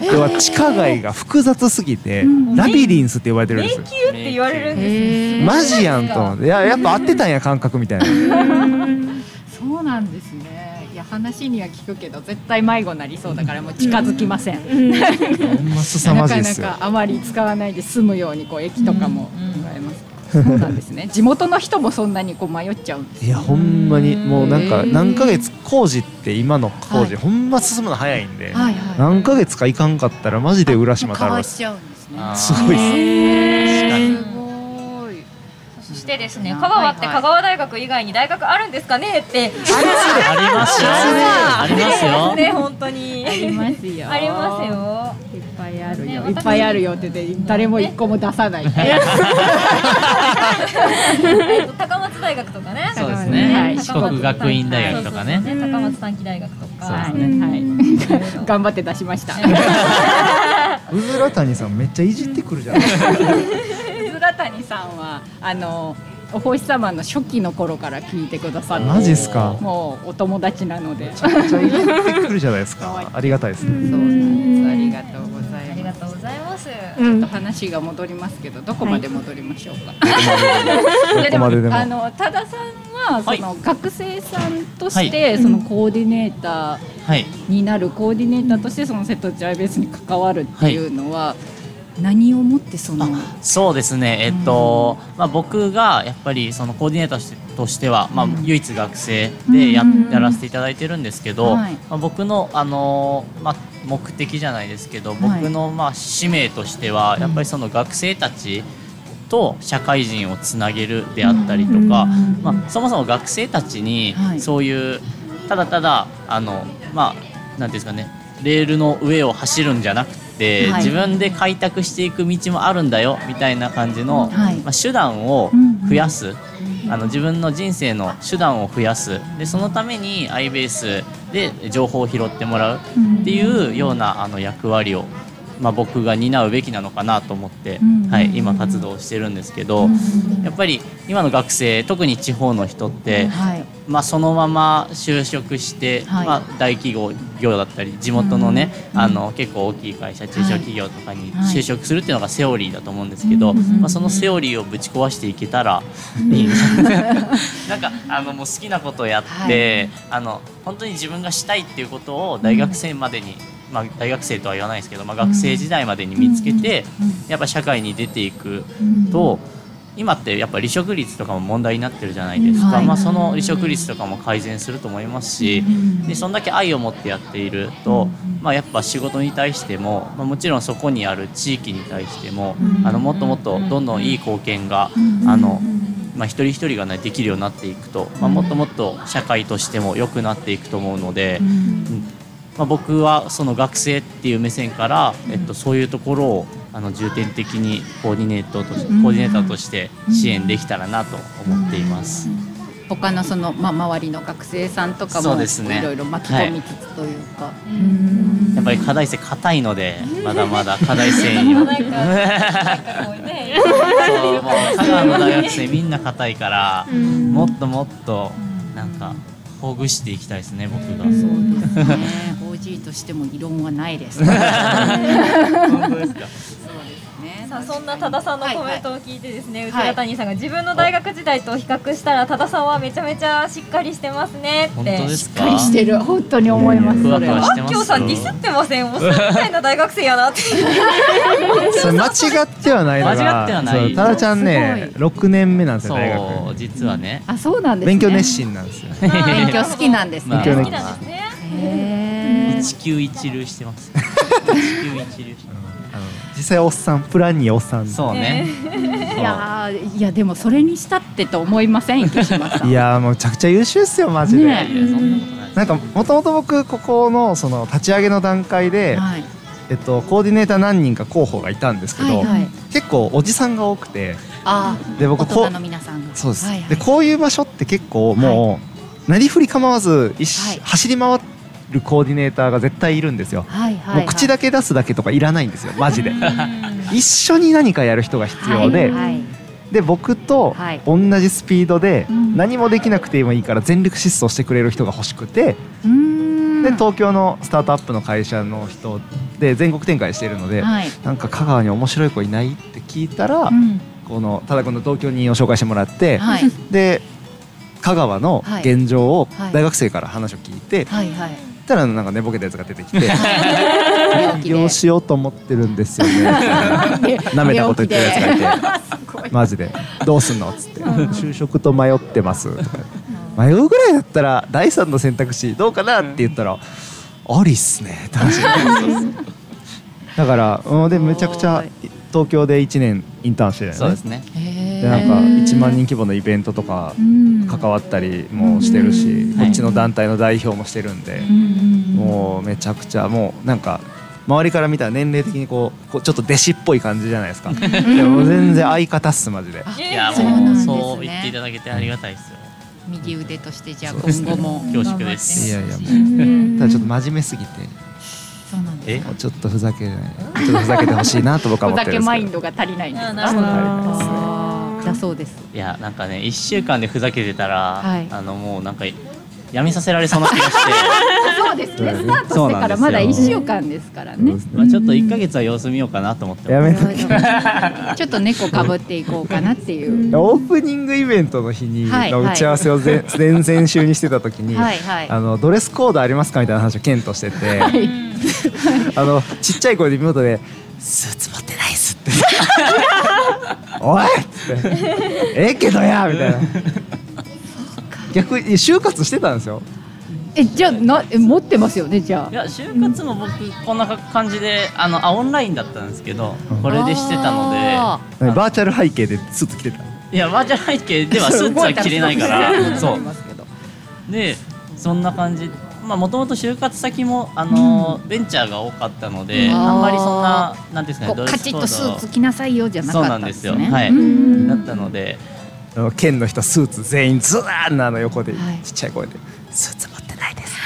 要は地下街が複雑すぎて、ラビリンスって呼ばれてるんですよ。迷宮って言われるんですマジやんと思って。いややっぱ合ってたんや感覚みたいな。そうなんです話には聞くけど絶対迷子になりそうだからもう近づきません、ほん。ま凄まなかなじいっすよかあまり使わないで済むようにこう駅とかも使えます、そうなんですね。地元の人もそんなにこう迷っちゃうんです。いやほんまに。もうなんか何ヶ月工事って今の工事、はい。ほんま進むの早いんで、はいはい。何ヶ月かいかんかったらマジで浦島太郎変わっちゃうんですごいっす。へー。確かに。すごいそしてですねはい香川って香川大学以外に大学あるんですかねって。ありますよありますよね。本当に。ありますよ。ありますよ。いっぱいあるねよ、いっぱいあるよって言って誰も一個も出さない、えっと高松大学とかね。そうですはねい。四国学院大学とかね。そうそうそう高松短期大学とか。はい、はい、頑張って出しました。うずら谷さんめっちゃいじってくるじゃないですか。菅 谷さんはあのお星様の初期の頃から聞いてくださってマジっすか？もうお友達なので。めちゃいじってくるじゃないですか。ありがたいですね。そうなんですありがとうございます。ありがとうございます。うん。ちょっと話が戻りますけどどこまで戻りましょうか、い。やどこまででも。あの多田さんはそはい。の学生さんとして、はそのコーディネータはい。ーになるコーディネーターとしてその瀬戸内アイベースに関わるっていうのは、何をもってそのそうですね、えっとまあ、僕がやっぱりそのコーディネーターとしてとしては、まあ、唯一学生でや,、うん。やらせていただいてるんですけど、はい。まあ、僕の、あのまあ、目的じゃないですけど僕の、まあ、使命としてはやっぱりその学生たちと社会人をつなげるであったりとか、まあ、そもそも学生たちにはい。そういうただただあのまあなんていうんですかねレールの上を走るんじゃなくて、はい。自分で開拓していく道もあるんだよみたいな感じの、はい。まあ、手段を増やす、あの自分の人生の手段を増やす。でそのために iBase で情報を拾ってもらうっていうようなあの役割を、まあ、僕が担うべきなのかなと思って、はい、今活動してるんですけど、やっぱり今の学生特に地方の人って、はい。まあ、そのまま就職して、はい。まあ、大企業業だったり地元のね、あの結構大きい会社中小企業とかにはい。就職するっていうのがセオリーだと思うんですけど、まあ、そのセオリーをぶち壊していけたらいい。なんかあのもう好きなことをやって、あの本当に自分がしたいっていうことを大学生までに、まあ、大学生とは言わないですけど、まあ、学生時代までに見つけて、やっぱ社会に出ていくと。今ってやっぱ離職率とかも問題になってるじゃないですか、はい。まあ、その離職率とかも改善すると思いますし、でそんだけ愛を持ってやっていると、まあ、やっぱ仕事に対しても、まあ、もちろんそこにある地域に対しても、あのもっともっとどんどんいい貢献が、あのまあ、一人一人が、ね、できるようになっていくと、まあ、もっともっと社会としても良くなっていくと思うので、うんまあ、僕はその学生っていう目線から、えっと、そういうところをあの重点的にコーディネートとしコーディネーターとして支援できたらなと思っています。他のその、まあ、周りの学生さんとかそもうですね。いろいろ巻き込みつつというか、やっぱり課題生硬いのでまだまだ課題生に そうもう香川の大学生みんな硬いからもっともっとなんかほぐしていきたいですね僕が。そうですね OG としても異論はないです本当ですかさあそんな多田さんのコメントを聞いてですね、はい内田谷さんが自分の大学時代と比較したら多田さんはめちゃめちゃしっかりしてますねってしっかりしてる本当に思いますふわふそれはわしてます今日さんディスってませんおっさんみたいな大学生やなって間違ってはないのが間違ってはないそうタラちゃんねす6年目なんですよ大学実はねあそうなんですね勉強熱心なんですよ勉強好きなんですね、まあ勉強ねきなんですねへー一級一流してます。一級一流してまあの実際おっさんプランにおっさん。すそうね。いやーいやでもそれにしたってと思いません池島さん。いやーもうめちゃくちゃ優秀っすよマジで、ね。なん。かもともと僕ここのその立ち上げの段階で、はい。えっと、コーディネーター何人か候補がいたんですけど、はいはい。結構おじさんが多くて。あで僕こ大人の皆さんが。そうです、はいはい。でこういう場所って結構もう、なりふり構わずはい。走り回るコーディネーターが絶対いるんですよ、はいはいもう口だけ出すだけとかいらないんですよ マジで。一緒に何かやる人が必要で、はいはい。で僕とはい。同じスピードでうん。何もできなくてもいいから全力疾走してくれる人が欲しくて、うーん。で東京のスタートアップの会社の人で全国展開してるので、はい。なんか香川に面白い子いないって聞いたら、うん。このただこの同居人を紹介してもらって、はい。で香川の現状をはい。大学生から話を聞いて、はいはいたらなんか寝ぼけたやつが出てきて病起業しようと思ってるんですよね なめたこと言ってるやつがいてマジでどうすんの？っつって就職と迷ってますとか迷うぐらいだったら第三の選択肢どうかなって言ったらありっすねって話になって だからうんでめちゃくちゃ東京で1年インターンしてるよねそうですねでなんか1万人規模のイベントとか関わったりもしてるし、うん。こっちの団体の代表もしてるんで、もうめちゃくちゃもうなんか周りから見たら年齢的にこうこうちょっと弟子っぽい感じじゃないですか。でも全然相方っすマジで。いやもうそう言っていただけてありがたいですよ。右腕としてじゃあ今後も恐縮です。い。やいやもうただちょっと真面目すぎて。そうなんですえ？もうちょっとふざけない。ちょっとふざけてほしいなと僕はふざけ思ってるんですけど。マインドが足りないんですか？あなるほど。あーだそうです。いやなんかね1週間でふざけてたら、はい。あのもうなんかやめさせられそうな気がして。そうですね。スタートそうしてからまだなんですよ。1週間ですからね。まあちょっと1か月は様子見ようかなと思ってやめときちょっと猫かぶっていこうかなっていう。オープニングイベントの日にはい。の打ち合わせを前前々週にしてた時に、はい。はい。あのドレスコードありますかみたいな話をケンとしてて、あのちっちゃい声で妹で「スーツ持ってっす」って「おい!」っつって「ええけどや!」みたいな。逆に就活してたんですよ。えじゃあなえ持ってますよねじゃいや就活も僕こんな感じであのあオンラインだったんですけどこれでしてたのあバーチャル背景でスーツ着てた？でいやバーチャル背景ではスーツは着れないから。そうでそんな感じまあもともと就活先もあの、ベンチャーが多かったのでうん。あんまりそんななんですかねカチッとスーツ着なさいよじゃなかった。そうなんんですすでねよ。はい。うん。だったので。あの県の人スーツ全員ズワーンなの横で、はい。ちっちゃい声で「スーツ持ってないです」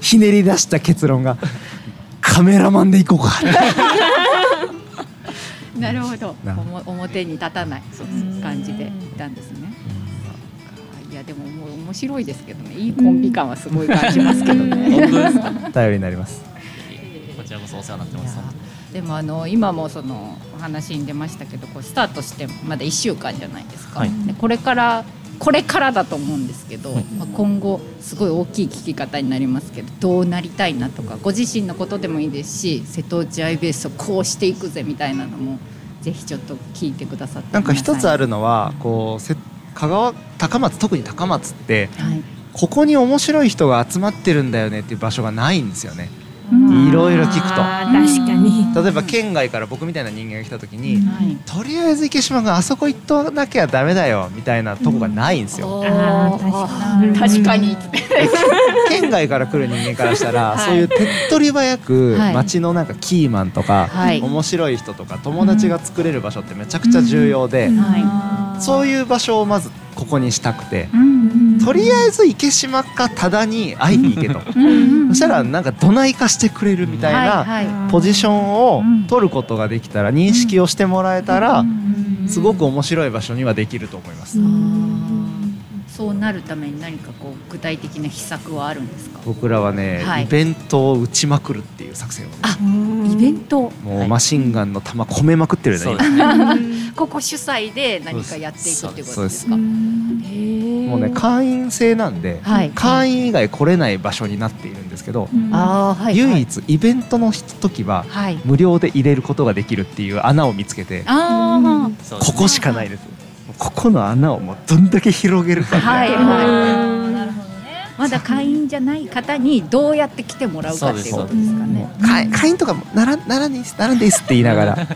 ひねり出した結論が「カメラマンで行こうか」なるほど。な。おも表に立たない感じでいたんですねでももう面白いですけどね。いいコンビ感はすごい感じますけどね。本当ですか？頼りになります。こちらこそお世話になってます。でもあの今もそのお話に出ましたけどこうスタートしてまだ1週間じゃないですか、はい。でこれからこれからだと思うんですけど、まあ、今後すごい大きい聞き方になりますけどどうなりたいなとかご自身のことでもいいですし瀬戸内アイベースをこうしていくぜみたいなのもぜひちょっと聞いてくださってなんか一つある、るのはこうせ香川高松特に高松ってはい。ここに面白い人が集まってるんだよねっていう場所がないんですよね。うん。いろいろ聞くと。確かに。例えば県外から僕みたいな人間が来た時に、はい。とりあえず池島があそこ行っとなきゃダメだよみたいなとこがないんですよ、あー確かに。県外から来る人間からしたら、はい。そういう手っ取り早くはい。街のなんかキーマンとか、はい。面白い人とか友達が作れる場所ってめちゃくちゃ重要で、はそういう場所をまずここにしたくて。とりあえず池島か多田に会いに行けと、うんそしたらなんかどないかしてくれるみたいなポジションを取ることができたら認識をしてもらえたらすごく面白い場所にはできると思います。そうなるために何かこう具体的な秘策はあるんですか？僕らはね、はい。イベントを打ちまくるっていう作戦をね。あイベント？もうマシンガンの弾込めまくってるよね、そう今ですね。ここ主催で何かやっていくっていうことですか？もうね会員制なんで、はい。会員以外来れない場所になっているんですけど、はい唯一イベントの時ははい。無料で入れることができるっていう穴を見つけてあそうですここしかないですここの穴をもうどんだけ広げるか。あみたいなはい。はいなるほどね。まだ会員じゃない方にどうやって来てもらうかっていうことですかね。会会員とかもならならんでいいですならんでいいですって言いながら。とり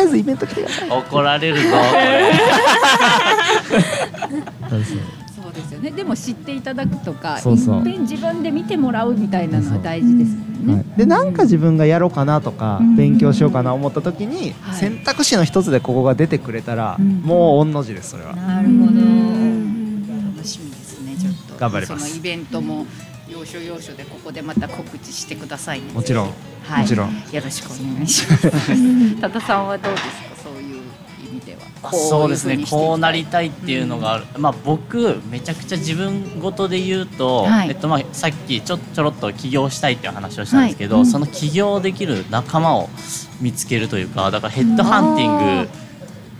あえずイベント来てください。怒られるぞ ですよね。でも知っていただくとかそうそう。いっぺん自分で見てもらうみたいなのは大事ですもんね、はい、でなんか自分がやろうかなとか、うん。勉強しようかな思った時に、はい。選択肢の一つでここが出てくれたら、うん。もう御の字ですそれは。なるほど。楽しみですねちょっと。頑張ります。そのイベントも要所要所でここでまた告知してくださいね。もちろん、はい。もちろん。よろしくお願いします。多田さんはどうですか？そういうそうですね。こうなりたいっていうのがある、まあ僕めちゃくちゃ自分ごとで言うと、はい。えっとまあさっきちょちょろっと起業したいっていう話をしたんですけど、はいうん。その起業できる仲間を見つけるというかだからヘッドハンティン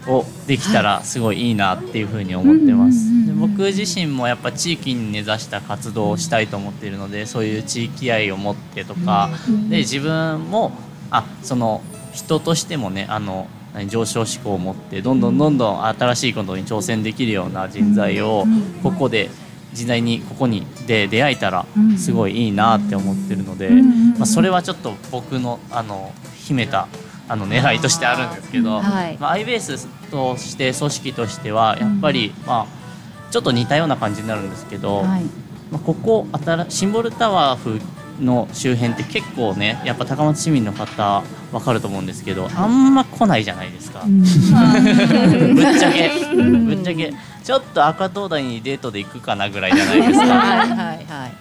グをできたらすごいいいなっていうふうに思ってます。で僕自身もやっぱ地域に根ざした活動をしたいと思っているのでそういう地域愛を持ってとか、で自分もあその人としてもねあの何上昇志向を持ってどんどんどんどん新しいことに挑戦できるような人材をここで時代にここにで出会えたらすごいいいなって思ってるので、まあ、それはちょっと僕のあの秘めたあの狙いとしてあるんですけど、はい。まあ、iBase として組織としてはやっぱり、まあ、ちょっと似たような感じになるんですけど、はい。まあ、ここ新シンボルタワー風の周辺って結構ねやっぱ高松市民の方わかると思うんですけどあんま来ないじゃないですか、ぶっちゃけ。ぶっちゃけ。ちょっと赤灯台にデートで行くかなぐらいじゃないですか。はいはいはい。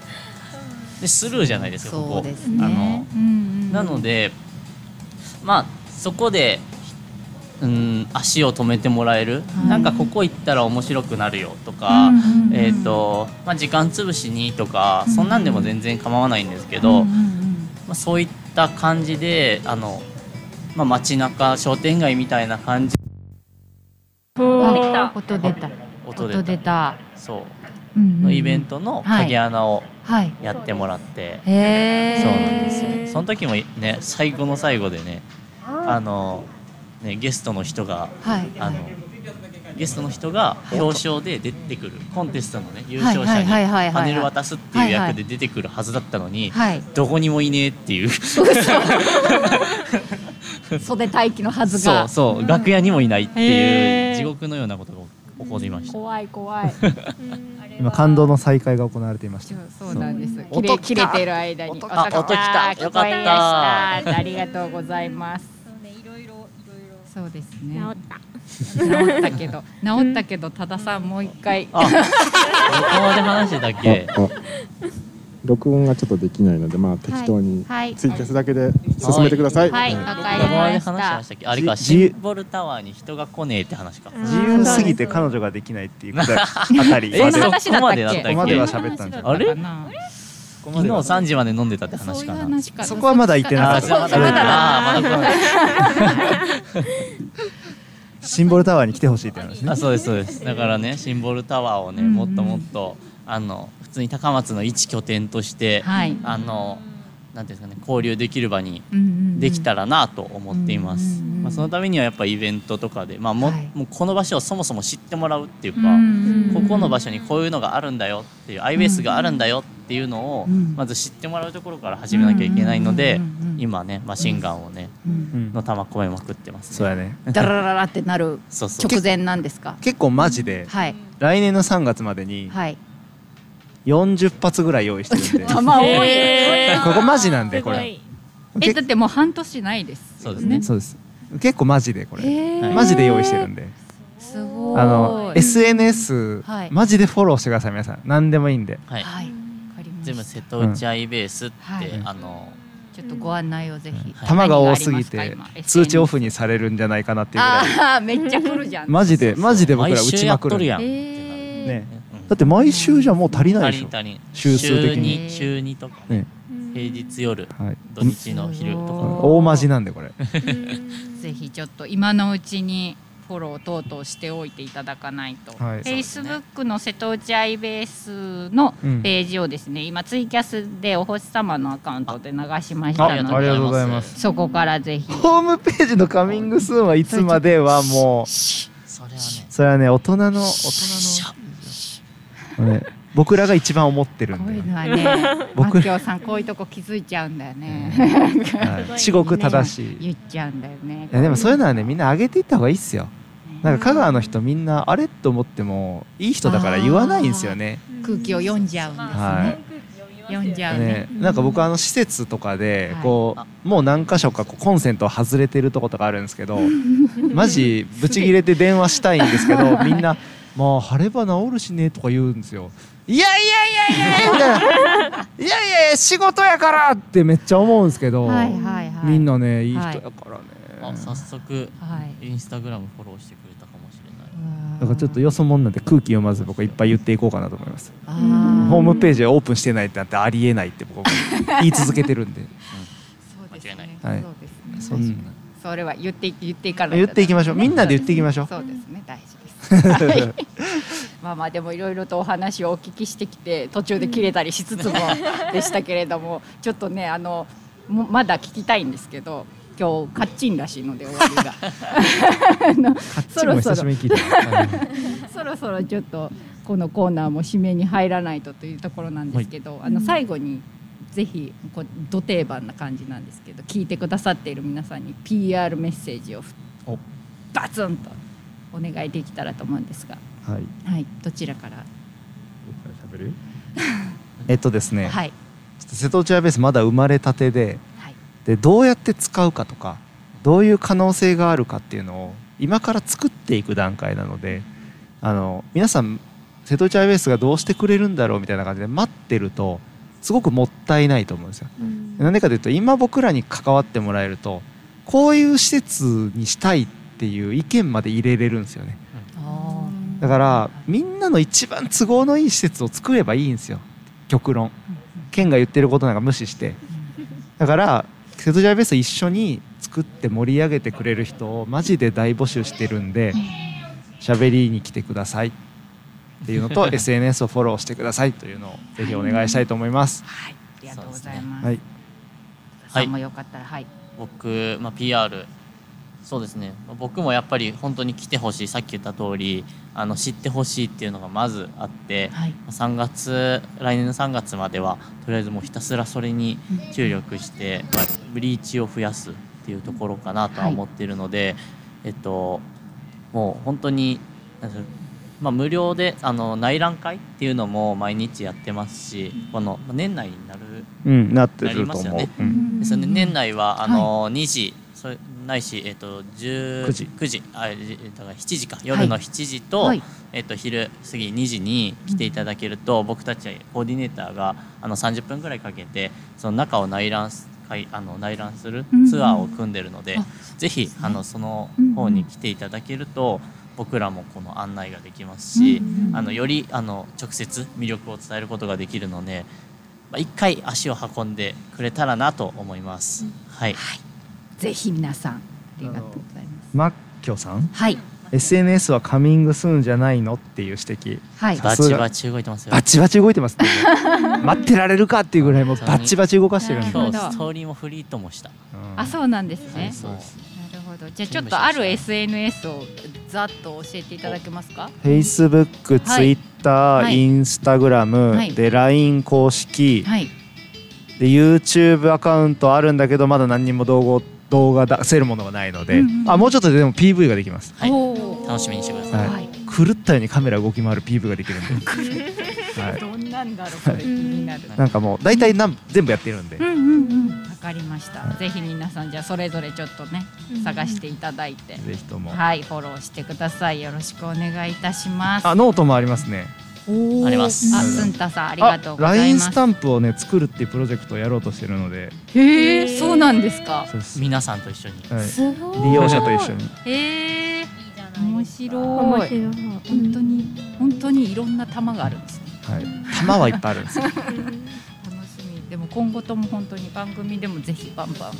でスルーじゃないですかここ。ね。あのうんうん。なのでまあそこでうん足を止めてもらえる、い。なんかここ行ったら面白くなるよとか、うんうんうんえっ、と、まあ、時間潰しにとか、そんなんでも全然構わないんですけど、うんうんうん。まあ、そういった感じであの、まあ、街中商店街みたいな感じ。あ音出た。音出た。そう。うんうん。うんのイベントの影穴をはい。やってもらって、へえそうなんですよ。その時もね最後の最後でねあのねゲストの人がはい。あのゲストの人が表彰で出てくるコンテストのね優勝者はいにはい。はい。はい。はい。パネル渡すっていう役で出てくるはずだったのにはい。どこにもいねえっていう。袖待機のはずそうがそう。楽屋にもいないっていう地獄のようなことが起こりました。怖い怖い。今感動の再会が行われていました。そうなんです。切音れ切れてる間に。音あ音来た。よかった。した。ありがとうございますそうですね。治った。治ったけど 治ったけど多田さんもう一回。あどこまで話してたっけ？あ録音がちょっとできないので、まあ適当にはい。ツイキャスだけで進めてください。はい。はいわかりました。話したっけ？あれかじシンボルタワーに人が来ねえって話か。自由すぎて彼女ができないっていうことあたり。えそこまでだったっけ？こまでは喋ったんじゃない？あれ？昨日3時まで飲んでたって話かな。そこはまだ言ってない。シンボルタワーに来てほしいって話ね。あそうですそうです。だからねシンボルタワーをねもっともっとあの普通に高松の一拠点として、はい。あのなんていうんですかね交流できる場にできたらなと思っています、うんうんうんまあ、そのためにはやっぱイベントとかで、まあもはい。もうこの場所をそもそも知ってもらうっていうか、うんうんここの場所にこういうのがあるんだよっていう iBase があるんだよっていうのをうん。まず知ってもらうところから始めなきゃいけないので今ねマシンガンをねの弾込めまくってますそうやね。ダラララってなる 直前なんですか？結構マジではい。来年の3月までにはい40発ぐらい用意してるんで。玉多い。ここマジなんでこれ。えだってもう半年ないですそうですね。そうです。結構マジでこれ。へー。マジで用意してるんで。すごい。あの SNS はい。マジでフォローしてください皆さん。何でもいいんで。はい。全部瀬戸内 iBase って、はい。あのちょっとご案内をぜひ。はい。玉が多すぎて通知オフにされるんじゃないかなっていうぐらい。ああめっちゃ来るじゃん。マジでマジで僕ら打ちまくるやん、へね。うんだって毎週じゃもう足りない足でしょ。週数的に。週に週にとか、ね。平日夜はい。土日の昼とか。大マジなんでこれ。ぜひちょっと今のうちにフォロー等々しておいていただかないと、はい。Facebook の瀬戸内アイベースのうん。ページをですね、今ツイキャスでお星様のアカウントで流しましたあありのでがとうございます。そこからぜひ。ホームページのカミングスーンはいつまではもうそれはね。それはね大人の大人の、ね、僕らが一番思ってるんこういうで、のはね 僕マキオさんこういうとこ気づいちゃうんだよね。はい、至極正しい。い 言っちゃうんだよね。やでもそういうのはねみんな上げていった方がいいっすよ。なんか香川の人みんなあれと思ってもいい人だから言わないんですよね。空気を読んじゃうんですね、は読んじゃうねね、なんか僕あの施設とかでこう、もう何箇所かこうコンセント外れてるとことかあるんですけど マジブチギレて電話したいんですけどみんな「まあ晴れば治るしね」とか言うんですよ。いやいやいやいやいないやいや仕事やからってめっちゃ思うんですけど、はいはいはい。みんなねいい人はいやからね、あ早速、はい。インスタグラムフォローしてくれたかもしれない。だからちょっとよそもんなんで空気読まず僕はいっぱい言っていこうかなと思います。ホームページオープンしてないってなってありえないって僕は言い続けてるんで。そうですね。はい。そうですね。そんな。それは言ってい言っていかない言っていきましょう。みんなで言っていきましょう。そうですね。大事はい、まあまあでもいろいろとお話をお聞きしてきて途中で切れたりしつつもでしたけれども ちょっとねあのもまだ聞きたいんですけど今日カッチンらしいので終わりが。そろそろ久しぶりに聞いた。はい。そろそろちょっとこのコーナーも締めに入らないとというところなんですけど、あの最後にぜひこうど定番な感じなんですけど聞いてくださっている皆さんに PR メッセージをバツンとお願いできたらと思うんですが、はい。はい、どちらから、僕から喋る？えっとですね、はい、瀬戸内アベースまだ生まれたてではい、でどうやって使うかとかどういう可能性があるかっていうのを今から作っていく段階なのであの皆さん瀬戸内アベースがどうしてくれるんだろうみたいな感じで待ってるとすごくもったいないと思うんですよ。なんでかというと今僕らに関わってもらえるとこういう施設にしたいっていう意見まで入れれるんですよね。だからみんなの一番都合のいい施設を作ればいいんですよ。極論。県が言ってることなんか無視して。だから瀬戸内アベース一緒に作って盛り上げてくれる人をマジで大募集してるんで喋りに来てください。っていうのと SNS をフォローしてくださいというのをぜひお願いしたいと思います。はい、ありがとうございます。はい、さんもよかったら、はい、僕、まあ、PR そうですね。まあ僕もやっぱり本当に来てほしいさっき言った通りあの知ってほしいっていうのがまずあって、はい。3月来年の3月まではとりあえずもうひたすらそれに注力して、まあ、ブリーチを増やすっていうところかなとは思っているので、えっともう本当にまあ、無料であの内覧会っていうのも毎日やってますしこのまあ年内になるうん、なってると思う。ますよね。うん。ですよね。年内はあの2時、それないしえっ、と10 9時。9時。あえーだから7時か。夜の7時と、はい。えっ、と昼過ぎ2時に来ていただけると、僕たちコーディネーターがあの30分ぐらいかけてその中を内覧す会あの内覧するツアーを組んでるので、あぜひあのそのうんうん方に来ていただけると。僕らもこの案内ができますし、うんうんあのよりあの直接魅力を伝えることができるので、まあ、一回足を運んでくれたらなと思います。はい。ぜひ皆さん、ありがとうございます。マッキョさん？はい、SNS はカミングスーンじゃないのっていう指摘。はい、バチバチ動いてますよ。バチバチ動いてますね。待ってられるかっていうぐらいもうバチバチ動かしてるんで、今日ストーリーもフリートもした。うん。あ、そうなんですね。そうなるほど。じゃあちょっとある SNS をざっと教えていただけますか？Facebook、はい。Twitter、はい。Instagram、はい。で LINE 公式、はい。で YouTube アカウントあるんだけどまだ何にも動画動画出せるものがないので、うんうんあもうちょっとででも PV ができます、はい。楽しみにしてください。はい。はい。狂ったようにカメラ動き回る PV ができるんで、はい、どんなんだろう。これ気になる。なんかもう大体なん全部やってるんで、うんうんうん。わかりました。ぜひ皆さんじゃあそれぞれちょっとね探していただいて、ぜひとも、はいフォローしてください。よろしくお願いいたします。あノートもありますねありますあ、すんたさんありがとうございます。スタンプをね作るっていうプロジェクトをやろうとしてるのでへえ、そうなんですか。そうです、皆さんと一緒に。はい、すごい。利用者と一緒にへえ、面白い。面白い。本当に本当にいろんな玉があるんですね。はい、玉はいっぱいあるんですよ 楽しみ。でも今後とも本当に番組でもぜひバンバン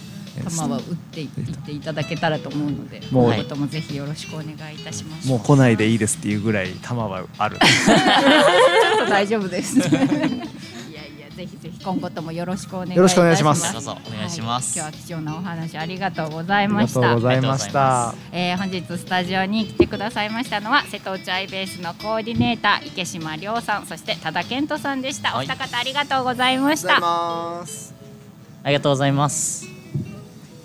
玉は打っていっていただけたらと思うので、もう今後ともぜひよろしくお願いいたします。もう来ないでいいですっていうぐらい玉はある ちょっと大丈夫です。いやいやぜひぜひ今後ともよろしくお願いいたします。よろしくお願いしますどうぞお願いしますはい今日は貴重なお話ありがとうございありましたがとうご。ざいましたえー本日スタジオに来てくださいましたのは瀬戸内アイベースのコーディネーター池島亮さんそして多田健人さんでした、はいお二方ありがとうございましたますありがとうございます。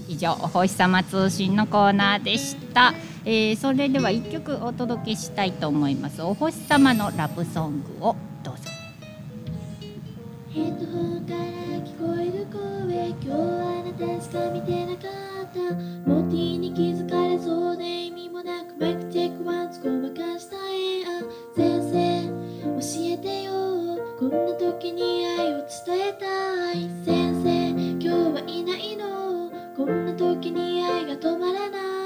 以上お星様通信のコーナーでした。えー、それでは一曲お届けしたいと思います。お星様のラブソングをどうぞ。ヘッドホンから聞こえる声今日はあなたしか見てなかったモティに気づかれそうで意味もなくマイクチェックワンツごまかした絵あ先生教えてよ。こんな時に愛を伝えたい。先生今日はいないの。こんな時に愛が止まらない。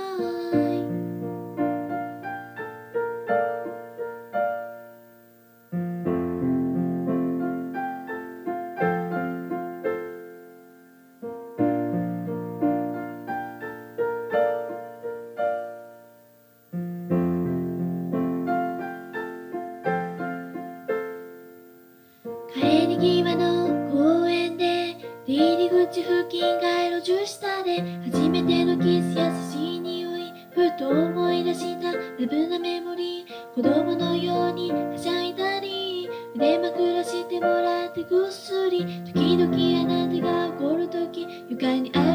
口付近街路樹下で初めてのキス優しい匂いふと思い出したラブなメモリー子供のようにはしゃいだり腕まくらしてもらってぐっすり時々あなたが怒る時床にあ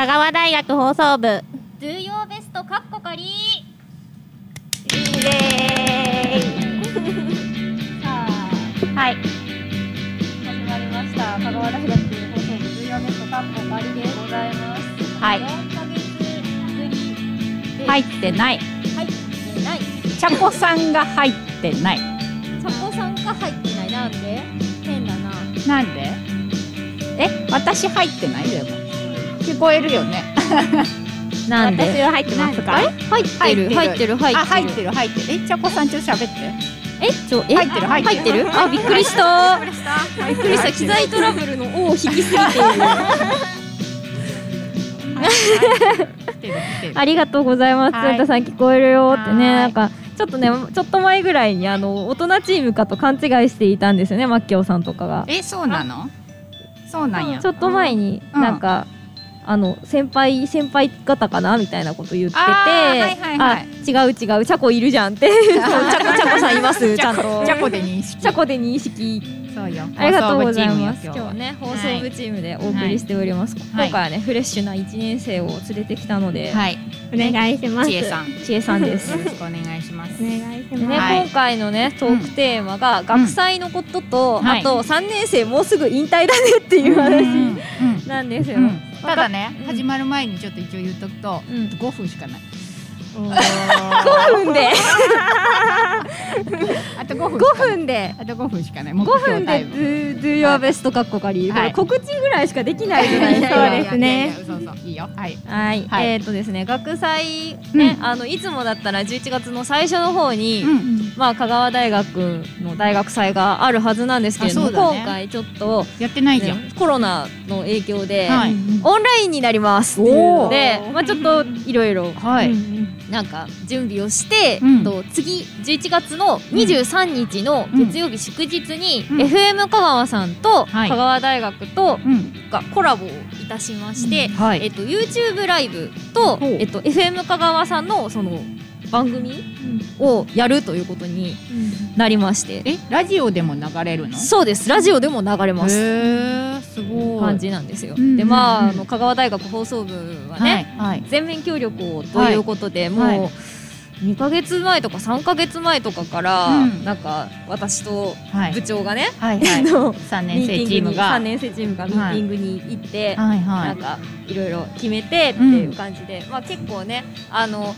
香川大学放送部。ドゥーヨーベストカッコカリイエーイ。さあ。はい。始まりました。香川大学放送部14ネットカッコバリでございます。はい。4ヶ月ぶり。で入ってない。入ってない。チャコさんが入ってない。佐古さんが入ってない。なんで？変だな。なんで？え？私入ってないでも聞こえるよね。なん私は入ってますか？え？入ってる。入ってる入ってる。あ入ってる入ってる。えチャコさんちょっと喋って。え？ちょえ？入ってる入ってる。あびっくりした。びっくりしたびっくりした。機材トラブルの尾を引きすぎている。ありがとうございます。はい。つんたさん聞こえるよってね、はい。なんかちょっとね、ちょっと前ぐらいにあの大人チームかと勘違いしていたんですよね、マッキョウさんとかが。えそうなの？そうなんや。ちょっと前にうん。なんか、あの先輩先輩方かなみたいなこと言ってて、はいはいはい。あ違う違うチャコいるじゃんって。チャコチャコさんいますちゃんと。チャコで認識。チャコで認識。そうよ。ありがとうございます。今日ね放送はい。部チームでお送りしております。はい。今回はねフレッシュな一年生を連れてきたので、はい。お願いします。ちえさん。よちえさんです。ろしくお願いします。お願いします。はい。今回のねトークテーマが学祭のことと、はい。あと3年生もうすぐ引退だねっていう話うんうんなんですよ。うんただねうん。始まる前にちょっと一応言っとくとうん。5分しかない5分で。あと5分。5分で。あと5分しかない。5分で do, do your best かっこかり、告知ぐらいしかできないじゃないですか。そうですね。そうそう。いいよ。はい。はい、はい。えっ、とですね学祭ね、うん。あのいつもだったら11月の最初の方に、うんまあ香川大学の大学祭があるはずなんですけれど今回ちょっと、やってないじゃん。ねコロナの影響で、はい。オンラインになりますっていうので、まあちょっといろいろはいなんか準備をして、うん。と次11月の23日の月曜日祝日に、うん。FM 香川さんとはい。香川大学とうん。がコラボをいたしまして、はい。えっと YouTube ライブと、えっと FM 香川さんのその番組をやるということになりまして、えラジオでも流れるの？そうです。ラジオでも流れます。感じなんですよ。うんでまあうん。あの香川大学放送部ははいね、はい。全面協力をということで、もう、はい。2ヶ月前とか3ヶ月前とかから、うん。なんか私とはい。部長がね、はいはい。あの3年生チームが。3年生チームがミーティングに行って、はいはないんかいろいろ決めてっていう感じで、まあ結構ねあの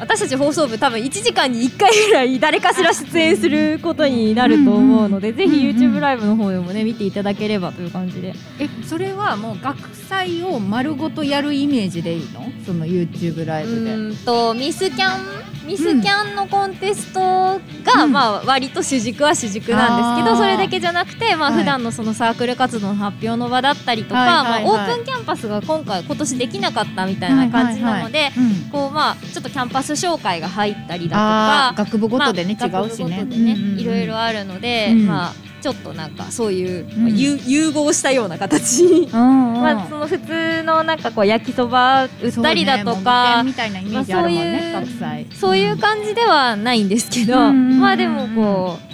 私たち放送部多分1時間に1回ぐらい誰かしら出演することになると思うので、ぜひ YouTube ライブの方でもね見ていただければという感じで。えそれはもう学祭を丸ごとやるイメージでいいの？その YouTube ライブで。うーんとミスキャンミスキャンのコンテストが、うんまあ割と主軸は主軸なんですけどそれだけじゃなくて、まあはい。普段のそのサークル活動の発表の場だったりとか、まあ、オープンキャンパスが今回今年できなかったみたいな感じなので、うん。こうまあちょっとキャンパス紹介が入ったりだとあかー学部ごとでねまあ違うしね。ね、うんうんうん。いろいろあるので、うん。まあちょっとなんかそういう、うん。まあゆ融合したような形に、まあその普通のなんかこう焼きそば売ったりだとか店。みたいなイメージあるもんね、まあ学祭そういう感じではないんですけど、うんうんまあでもこう、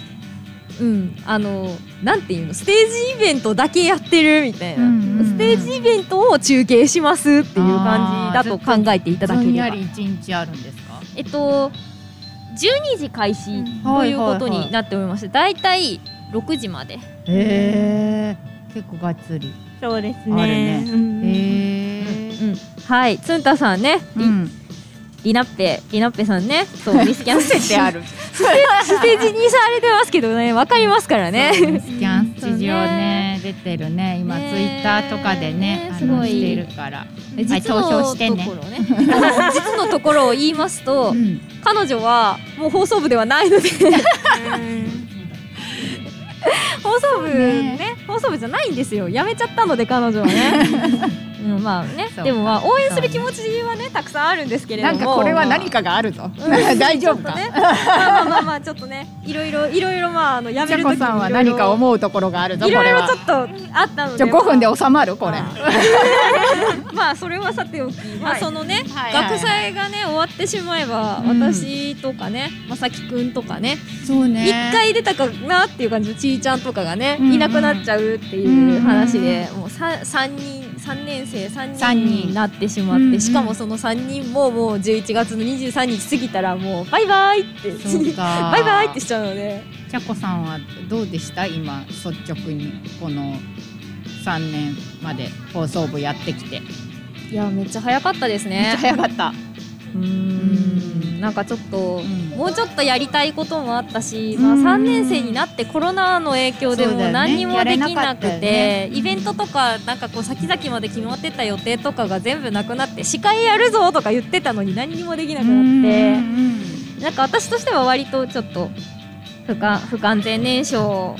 うん、あの、なんていうの、ステージイベントだけやってるみたいな、うんうんうん。ステージイベントを中継しますっていう感じだと考えていただければ。やり一日あるんですかえっと、12時開始ということになっておりまして、だいたい6時まで。へえ結構がっつり。そうですあるね。ね。うん。へえうん、はい、つんたさんね、りうんリナッペ、リナッペさん ね、そう、ミスキャン伏せてある。ステージにされてますけどね、わかりますからね。スキャンスタジオね。出てるね。今ツイねッターとかでねすごい。のしてるから。実はい投票してね。のところね。実のところを言いますと、うん。彼女はもう放送部ではないので。放送部ね。放送部じゃないんですよ。辞めちゃったので彼女はね、うん、まあね。でもまあ応援する気持ちはねたくさんあるんですけれども。なんかこれは何かがあるぞ 大丈夫か？ね、まあまあまあまあちょっとねいろいろいろいろまああの辞めちゃる時こさんは何か思うところがあるぞいろいろちょっとあったので。じゃあ5分で収まる？これ。まあ。それはさておき、まあはい。そのね、はい。学祭がね終わってしまえば、うん私とかねまさきくんとかねそうね。一、回出たかなっていう感じのちーちゃんとかがね、うん。うんいなくなっちゃうっていう話で、もう三三人三年生三三人人になってしまって、うん。うんしかもその三人ももう11月の23日過ぎたらもうバイバイって。バイバイってしちゃうので。ちゃこさんはどうでした？今率直にこの3年まで放送部やってきて。いやめっちゃ早かったですね。めっちゃ早かったうーん。なんかちょっと、ん。もうちょっとやりたいこともあったし、まあ、うん3年生になってコロナの影響でも何にもできなくて、ね。イベントとかなんかこう先々まで決まってた予定とかが全部なくなって司会やるぞとか言ってたのに何にもできなくなって。なんか私としては割とちょっと不完不完全燃焼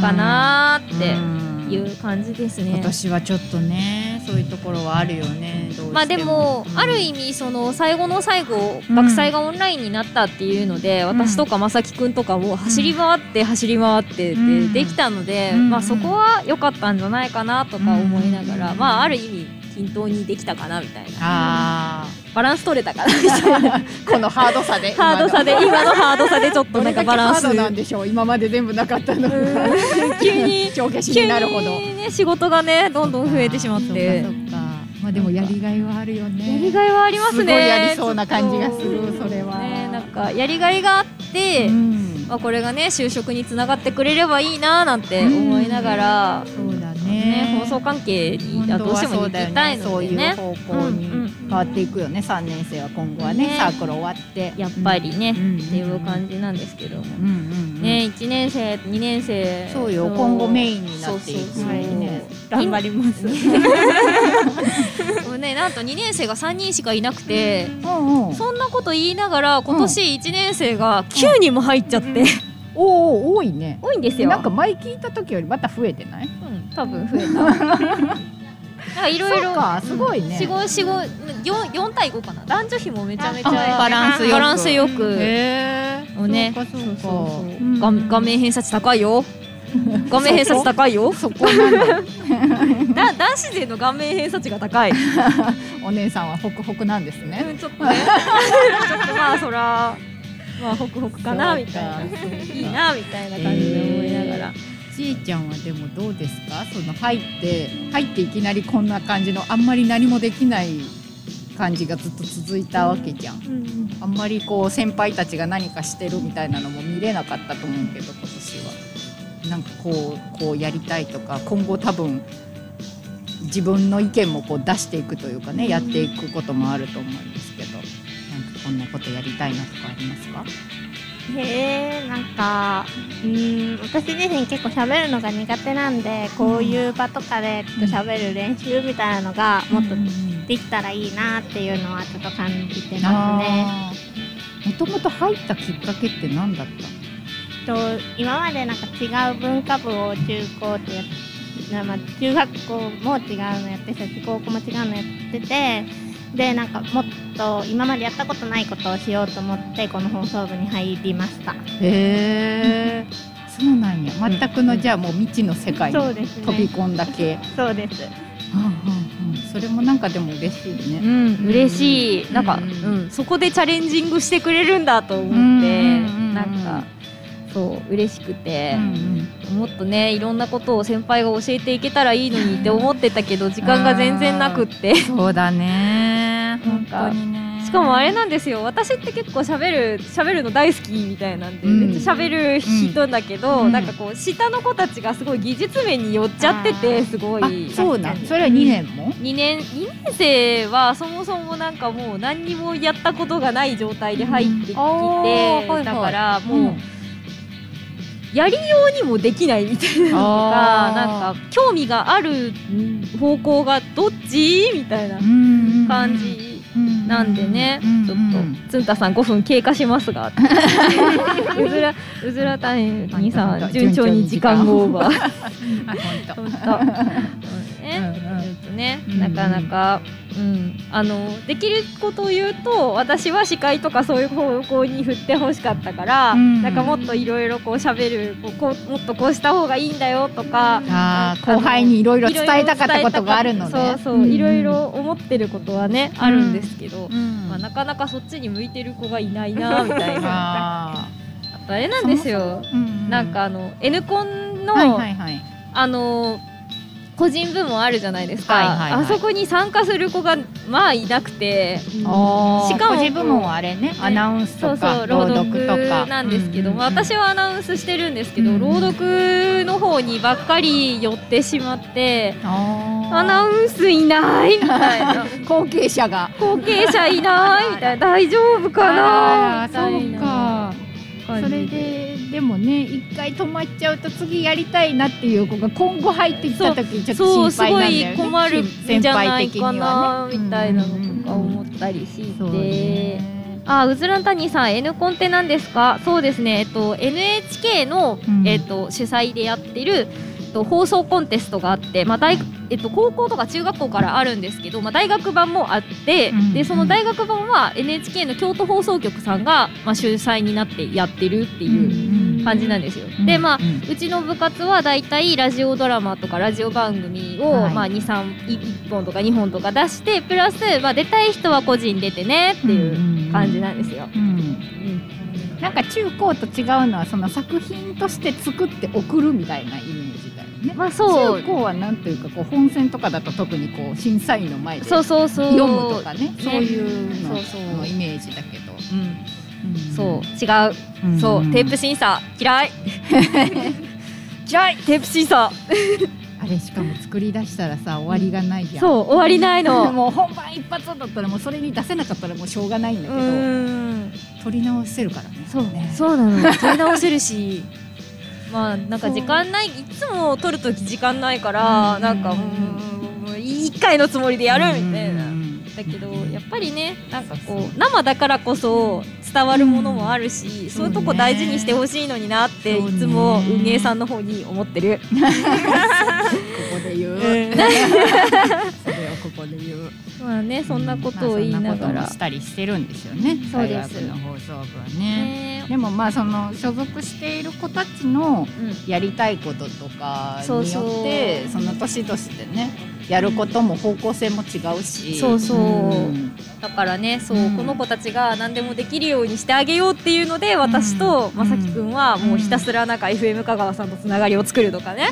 かなーってうん。いう感じですね。今年はちょっとねそういうところはあるよねまあでも、うんある意味その最後の最後うん。学祭がオンラインになったっていうので、私とかまさきくんとかも走り回って走り回ってでうん。できたので、うん。まあそこは良かったんじゃないかなとか思いながら、うんまあある意味均等にできたかなみたいな。あバランス取れたかなみたいなーこのハードさでハードさで今のハードさでちょっとなんかバランス。ハードなんでしょう。今まで全部なかったのが急に帳消し急になるほど。にね仕事がねどんどん増えてしまって。まあでもやりがいはあるよね。やりがいはありますね。すごいやりそうな感じがするそれは。ねなんかやりがいがあって、うん。まあ、これがね就職につながってくれればいいななんて思いながら、そうだね。ね。放送関係にどうしても行きたいのでね。そういう方向に変わっていくよね。3年生は今後はね。ね。サークル終わって。やっぱりね、うん。っていう感じなんですけども、ね1年生2年生そうよ。今後メインになっていくそうそうそう。ね頑張ります。もうねなんと2年生が3人しかいなくて、そんなこと言いながら今年1年生が9人も入っちゃって、おお多いね。多いんですよ。なんか前聞いた時よりまた増えてない？うん、多分増えた。いろいろ。すごいね。四五四五四四対五かな。男女比もめちゃめちゃあバランスバランスよく。へえもうねそうかそうか。そううん。画画面偏差値高いよ。画面偏差値高いよ。そこだ。男子勢の顔面偏差値が高い。お姉さんはホクホクなんですね。うんちょっとね。ちょっとまあそらまあホクホクかなみたいな。いいなみたいな感じで思いながら。ちーちゃんはでもどうですか？その入って入っていきなりこんな感じのあんまり何もできない感じがずっと続いたわけじゃん。あんまりこう先輩たちが何かしてるみたいなのも見れなかったと思うけど今年は。なんかこうこうやりたいとか今後多分自分の意見もこう出していくというかねやっていくこともあると思うんですけどこんなことやりたいなとかありますか？へえなんかうーん私自身結構喋るのが苦手なんでこういう場とかでちょっと喋る練習みたいなのがもっとできたらいいなっていうのはちょっと感じてますね。もともと入ったきっかけって何だった？と今までなんか違う文化部を中高ってやっなまあ、中学校も違うのやってたし高校も違うのやっててでなんかもっと今までやったことないことをしようと思ってこの放送部に入りました。へえ、そうなんや。全くのじゃあもう未知の世界にそうですね。飛び込んだ系、そうです。うんうんうん。それもなんかでも嬉しいね、うん、嬉しい。なんか、うんうん、そこでチャレンジングしてくれるんだと思って、うんうんうん。なんか、そう、嬉しくてうんう、ん。もっとね、いろんなことを先輩が教えていけたらいいのにって思ってたけど、時間が全然なくって。そうだね。なんか本当にね。しかもあれなんですよ。私って結構喋る喋るの大好きみたいなんで、うん。めっちゃ喋る人だけど、うん。なんかこう下の子たちがすごい技術面に寄っちゃっててすごい。あそうなん？それは2年も、2年2年生はそもそもなんかもう何にもやったことがない状態で入ってきて、うん。あーはいはい。だからもう、うんやりようにもできないみたいなのとかなんか興味がある方向がどっち？みたいなうん感じなんでね、ちょっとつんたさん5分経過しますが。うずらうずら谷にさん順調に時間オーバー。本。ね、えっとね、なかなか、うん、あのできることを言うと私は司会とかそういう方向に振ってほしかったから、うん。なんかもっといろいろこう喋るこうこうもっとこうした方がいいんだよとかあー後輩にいろいろ伝えたかったことがあるのね。そうそういろいろ思ってることはね、あるんですけど、うん。まあ、なかなかそっちに向いてる子がいないなみたいな。あ あとあれなんですよ。ーうん。なんかあの N コンの、はいはいはい。あの個人部門あるじゃないですか、はいはいはい。あそこに参加する子がまあいなくて、あーしかも個人部門はあれね。アナウンスとそうそうか朗朗読とか。読なんですけど、うん。私はアナウンスしてるんですけど、うん。朗読の方にばっかり寄ってしまって、アナウンスいないみたいな。後継者が。後継者いないみたいな。大丈夫かなみたいなか感それじででもね一回止まっちゃうと次やりたいなっていう子が今後入ってきた時ちょっそうすごと心配なんだよね。い困るん先じゃない輩的にかはね。なみたいなのとか思ったりして。そうねあ、うずらんたにさん、N コンって何ですか？そうですね、えっと、NHK の、うん。えっと、主催でやってる、と、放送コンテストがあって、まあ大えっと、高校とか中学校からあるんですけど、まあ、大学版もあって、うんでその大学版は NHK の京都放送局さんが、まあ、主催になってやってるっていう感じなんですよ。でまあうちの部活はだいたいラジオドラマとかラジオ番組を、はい。まあ、23 1本とか2本とか出してプラス、まあ、出たい人は個人出てねっていう感じなんですよ。うん。なんか中高と違うのはその作品として作って送るみたいなイメージだよね。まあそう。中高はなんというかこう本選とかだと特にこう審査員の前でそうそうそう。読むとかね。そういうのそうそう。のイメージだけど。そう。違う、うん。そう。テープ審査。嫌い。嫌い。テープ審査。あれしかも作り出したらさ終わりがないじゃん。そう。終わりないの。もう本番一発だったらもうそれに出せなかったらもうしょうがないんだけど。ん。取り直せるからね。そう。ね。そうなの。取り直せるしまあなんか時間ないいつも撮るとき時間ないからなんかうんもう一回のつもりでやるみたいな。だけどやっぱりねなんかこう生だからこそ伝わるものもあるし、そういうとこ大事にしてほしいのになっていつも運営さんの方に思ってる。ここで言う。まあねそんなことを言いながら。もしたりしてるんですよね。そうです。の放送部はね。でもまあその所属している子たちのやりたいこととかによって、その年々でねやることも方向性も違うし。そうそう、ん。だからねそう、この子たちが何でもできるようにしてあげようっていうので私とまさきくんはもうひたすらなんか FM 香川さんとつながりを作るとかね、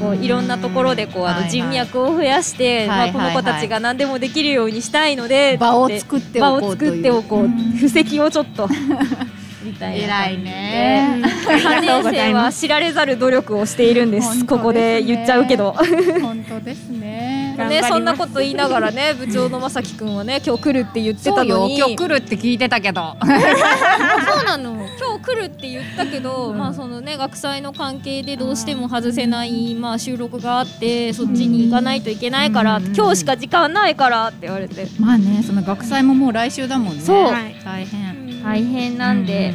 こういろんなところでこうあの人脈を増やして、まあ、この子たちが何でもできるようにしたいので場を作っておこう場を作っておこう。布石をちょっと みたいな。偉いね。3年生は知られざる努力をしているんです。ここで言っちゃうけど。本当ですね。ね、そんなこと言いながらね部長のまさきくんはね今日来るって言ってたそうよ。のに今日来るって聞いてたけど。そうなの。今日来るって言ったけど、まあそのね学祭の関係でどうしても外せない、まあ、収録があってそっちに行かないといけないから、今日しか時間ないからって言われて。まあねその学祭ももう来週だもんね。そう。大変。大変なんで、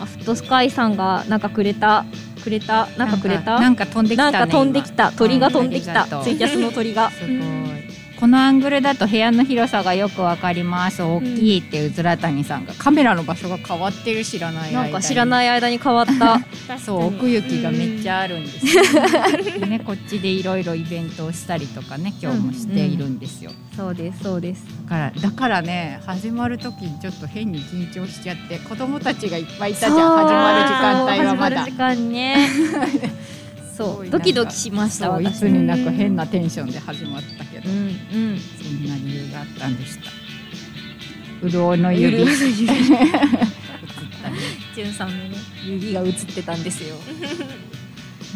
アフトスカイさんがなんかくれたくれた？なんかくれた？なんか飛んできたねなんか飛んできた。鳥が飛んできた。ツイキャスの鳥が。すごい。このアングルだと部屋の広さがよくわかります。大きいってうずら谷さんがカメラの場所が変わってる知らない間に。なんか知らない間に変わった そう奥行きがめっちゃあるんですよ。でねこっちでいろいろイベントをしたりとかね今日もしているんですよ。そうですそうですだからだからね始まる時にちょっと変に緊張しちゃって子供たちがいっぱいいたじゃん始まる時間帯はまだ。始まる時間にね そう。ドキドキしましたい私。つになく変なテンションで始まったけど、うんうん。そんな理由があったんでした。潤いの指。潤 さんのね指が映ってたんですよ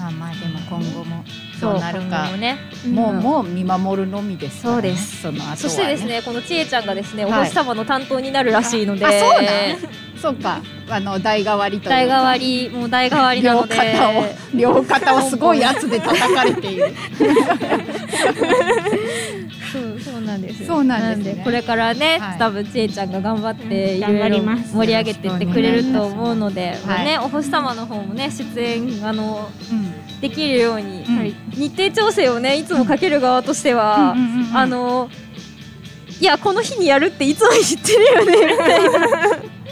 まあまあでも今後もそう。なるかもね。もう、うん。もう見守るのみですそうです。その後そしてですねこのちえちゃんがですねおはい。星様の担当になるらしいので、あそうなん？そうか。あの代替わりというか。代替わりもう代替わりなので。両肩を両肩をすごい圧で叩かれている。そうそうなんですよ。そうなんですね。でこれからね、はい。多分ちえちゃんが頑張ってうん。いろいろ頑張ります。盛り上げてってくれると思うので、ねお星様の方もね出演あのうんできるように、うん。はい。日程調整をねいつもかける側としては、あのいやこの日にやるっていつも言ってるよねみたいな。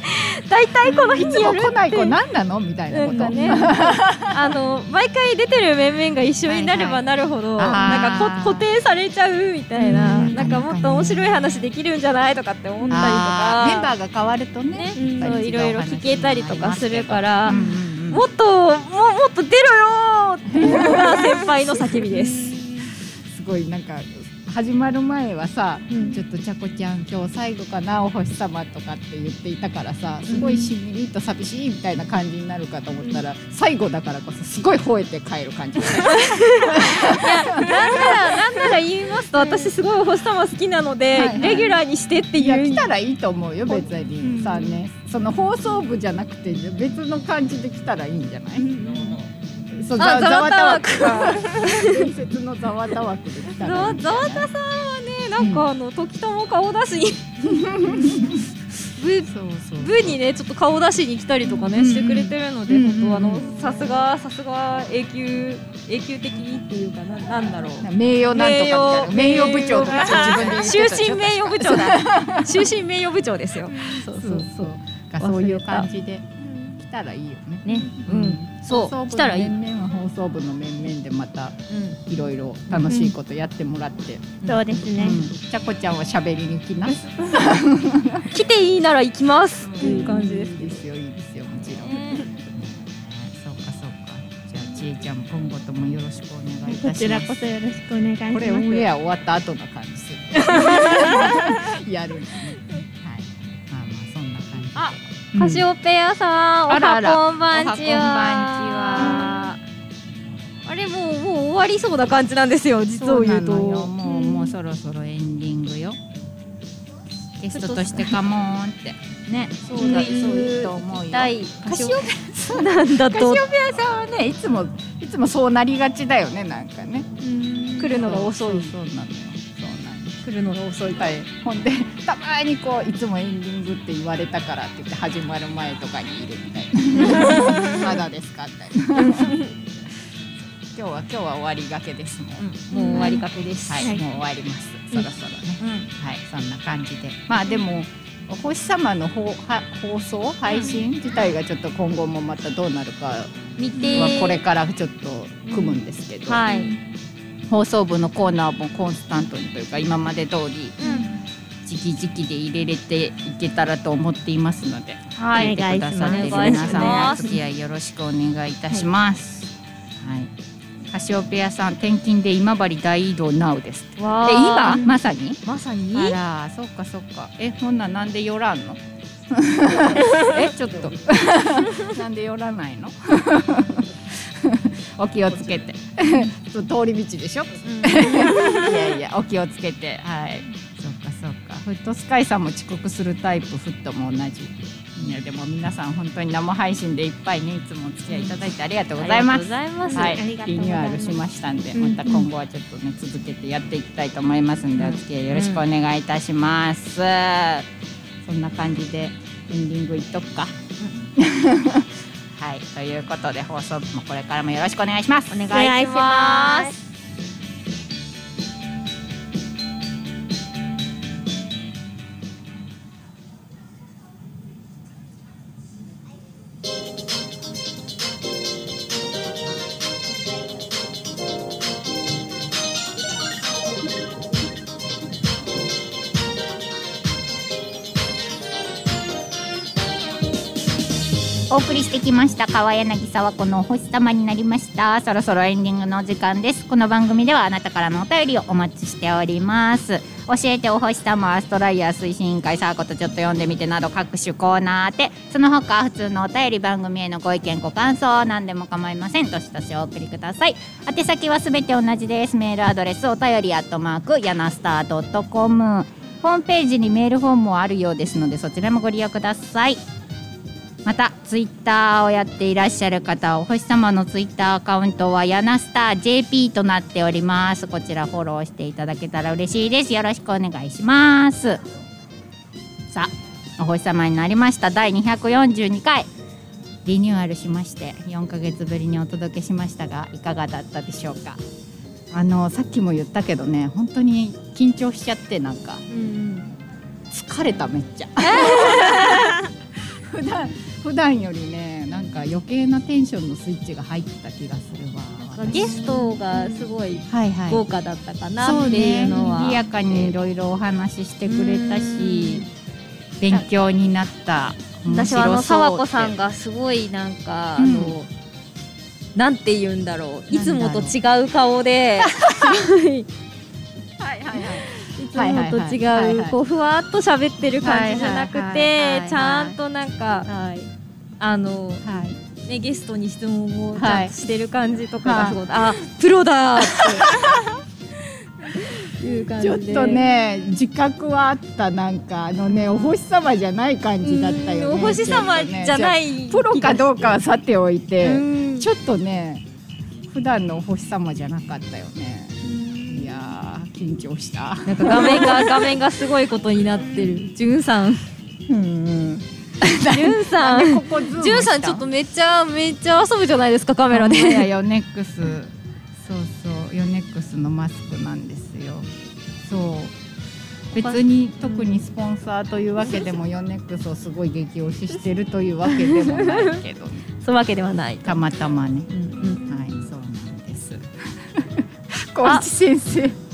大体この日にやる来ない子何なの？みたいなこと、ね。あの毎回出てる面々が一緒になればなるほど、はいはいなんか固定されちゃうみたいな、うん。なんかもっと面白い話できるんじゃないとかって思ったりとあー。メンかバーが変わるとねねそういろいろ聞けたりとかするから、うんうんうん。もっとももっと出ろよーっていうのが先輩の叫びです。すごいなんか始まる前はさ、ちょっとちゃこちゃん今日最後かなお星様とかって言っていたからさすごいしんみりと寂しいみたいな感じになるかと思ったら、最後だからこそすごい吠えて帰る感じ。なんならなんなら言いますと私すごいお星様好きなので、はいはい。レギュラーにしてっていやいう来たらいいと思うよ別に。さねその放送部じゃなくて別の感じで来たらいいんじゃない、そうあざざわたわく。ざわ伝説のざわたわくで来たざわたさんはねなんかあの時とも顔出し部 そうそう部にねちょっと顔出しに来たりとかね、うんしてくれてるので、うん。本当あのうんさすがさすが永久永久的にっていうかななんだろう。名誉なんとかみたいな名誉部長とか自分で言ってた終身名誉部長だ。終身名誉部長ですよ。そうそうそう。がそういう感じで来たらいいよね。ね。うん、そう来たらいい面々は放送部の面々でまたいろいろ楽しいことやってもらって、そうですね。うんちゃこちゃんは喋りに来な。来ていいなら行きますっていう感じですいいですよいいですよもちろん。そうかそうか。じゃあちえちゃん今後ともよろしくお願いいたします。こちらこそよろしくお願いします。これオンエア終わった後の感じする。やるのね。はい。まあまあそんな感じで。カシオペアさん、おはこんばんちは。あれもうもう終わりそうな感じなんですよ。実を言うと。もうもうそろそろエンディングよ。ゲストとしてカモーンってね。そうだそういいと思うよ。カシオペそうなんだカとシオペアさんはねいつもいつもそうなりがちだよねなんかね。来るのが遅い。そうなのよ。そうなのよ。来るのが遅い。はい、ほんでたまにこういつもエンディングって言われたからって言って始まる前とかにいるみたいな。まだですかみたいな今日は今日は終わりがけですもん、もう終わりかけです。はい、もう終わります。そろそろね、はいそんな感じで。まあでもお星様の放は放送？配信自体がちょっと今後もまたどうなるかは見て。これからちょっと組むんですけど、はい。放送部のコーナーもコンスタントにというか今まで通り時期時期で入れれていけたらと思っていますので、はい聞いてくださってる皆さんもお付き合いよろしくお願いいたします。はい。カシオペアさん転勤で今治大移動 NOW です。えわ今？ーまさに？まさに？あらそっかそっか。えほんならなんで寄らんの？えちょっと なんで寄らないの？お気をつけて。通り道でしょ？いやいやお気をつけて。はい。そっかそっか。フットスカイさんも遅刻するタイプフットも同じ。いやでも皆さん本当に生配信でいっぱいねいつもお付き合いいただいてありがとうございます。ありがとうございます。はい。リニューアルしましたんでうん。また今後はちょっとね続けてやっていきたいと思いますんでお付き合いよろしくお願いいたします。そんな感じでエンディングいっとくか はいということで放送もこれからもよろしくお願いしますお願いします。きました。川柳沢子のお星様になりました。そろそろエンディングの時間です。この番組ではあなたからのお便りをお待ちしております。教えてお星様アストライヤー推進委員会サーコとちょっと読んでみてなど各種コーナーでその他普通のお便り番組へのご意見ご感想何でも構いません。どしどしお送りください。宛先はすべて同じです。メールアドレスお便りアットマークヤナスター .com ホームページにメールフォームもあるようですのでそちらもご利用ください。またツイッターをやっていらっしゃる方お星様のツイッターアカウントはヤナスター JP となっております。こちらフォローしていただけたら嬉しいです。よろしくお願いします。さあお星様になりました。第242回。リニューアルしまして4ヶ月ぶりにお届けしましたがいかがだったでしょうか？あのさっきも言ったけどね本当に緊張しちゃってなんか疲れためっちゃ。普段普段よりねなんか余計なテンションのスイッチが入ってた気がするわゲストがすごいはいはい。豪華だったかなっていうねのは。賑やかにいろいろお話ししてくれたし勉強になった面私はあの沢子さんがすごいなんか、うん。あのなんて言うんだろう。いつもと違う顔ではいはいはい。いつもとはいはいはいはい違うこうふわっと喋ってる感じじゃなくはいはいはいはいてちゃんとなんかあのはい。ねゲストに質問をしてる感じとかがすごいあプロだーって。いう感じで。ちょっとね自覚はあったなんかあのねお星様じゃない感じだったよね。うんお星様じゃないいプロかどうかはさておいてうん。ちょっとね普段のお星様じゃなかったよね。いやー緊張した。なんか画面が画面がすごいことになってる。じゅん。さんうん じゅんさんここズームしたじゅん。さんちょっとめっちゃめっちゃ遊ぶじゃないですかカメラいやでヨネックス。そうそう。ヨネックスのマスクなんですよ。そう。別に特にスポンサーというわけでもヨネックスをすごい激推ししてるというわけでもないけど。そういうわけではないたまたまね。うんうん。はいそうなんです。小市先生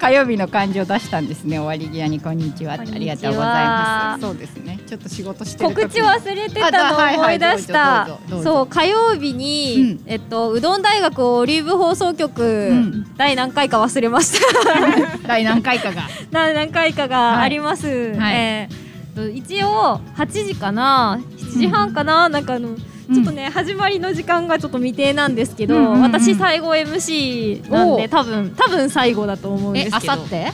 火曜日の漢字を出したんですね。終わり際にこんにちは。こんにちは。ありがとうございます。そうですね。ちょっと仕事してる時。告知忘れてたの思い出した。そう火曜日に、えっとうどん大学オリーブ放送局、ん。第何回か忘れました。第何回かが。第何回かがあります、はい。えーと一応8時かな？7時半かな、なんかあのちょっとね、始まりの時間がちょっと未定なんですけど、うんうんうん私最後 MC なんで多分多分最後だと思うんでえすけど。あさって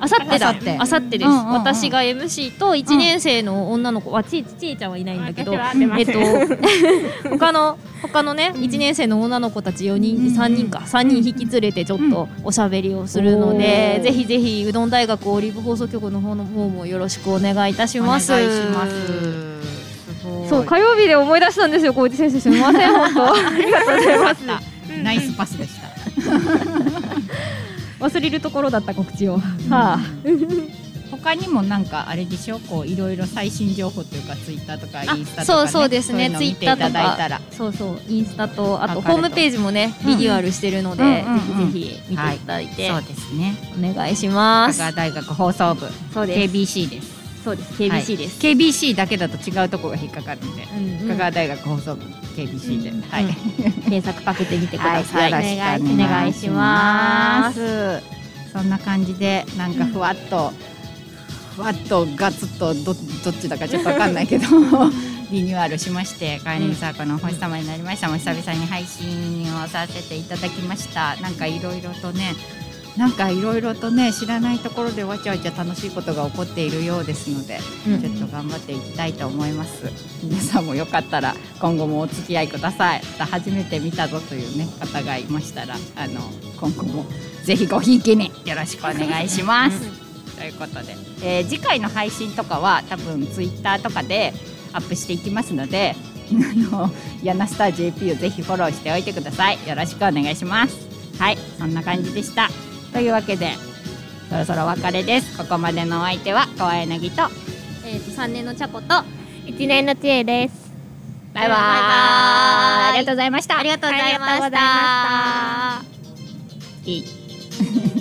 あさって。だあさって。です、うんうんうん。私が MC と1年生の女の子はちいちいちゃんはいないんだけどえっと 他の他のね1年生の女の子たち4人3人か3人引き連れてちょっとおしゃべりをするので、うんぜひぜひうどん大学オリーブ放送局の方の方もよろしくお願いいたします。お願いしますそう火曜日で思い出したんですよ小内先生。すみません本当。ありがとうございます。ナイスパスでした。忘れるところだった告知を、はあ。他にもなんかあれでしょこういろいろ最新情報というかツイッターとかあインスタとか、ね、そうそうですね。ツイッターとかそうそうインスタとあとホームページもねリニューアルしてるので、うんうんうん。うんぜひぜひ見ていただいて、そうですね。お願いします。香川大学放送部そうです。KBC ですそうです。KBC です、はい KBC だけだと違うところが引っかかるんで、うんうん。香川大学放送部 KBC で、はい、検索かけてみてください、はい、よろしくお願いします。そんな感じでなんかふわっと、ふわっとガツッとどどっちだかちょっとわかんないけど リニューアルしまして「カーニングサークルのお星様になりました」もう久々に配信をさせていただきました。なんかいろいろとねなんかいろいろとね知らないところでわちゃわちゃ楽しいことが起こっているようですので、うん。ちょっと頑張っていきたいと思います。皆さんもよかったら今後もお付き合いください。初めて見たぞというね方がいましたらあの今後もぜひごひいきによろしくお願いします。ということで、えー次回の配信とかは多分ツイッターとかでアップしていきますので あのヤナスター JP をぜひフォローしておいてください。よろしくお願いします。はいそんな感じでしたというわけでそろそろお別れです。ここまでのお相手は川柳とえっ、と3年のチャコと一年の知恵です。バイバーイ。ありがとうございました。ありがとうございました。いい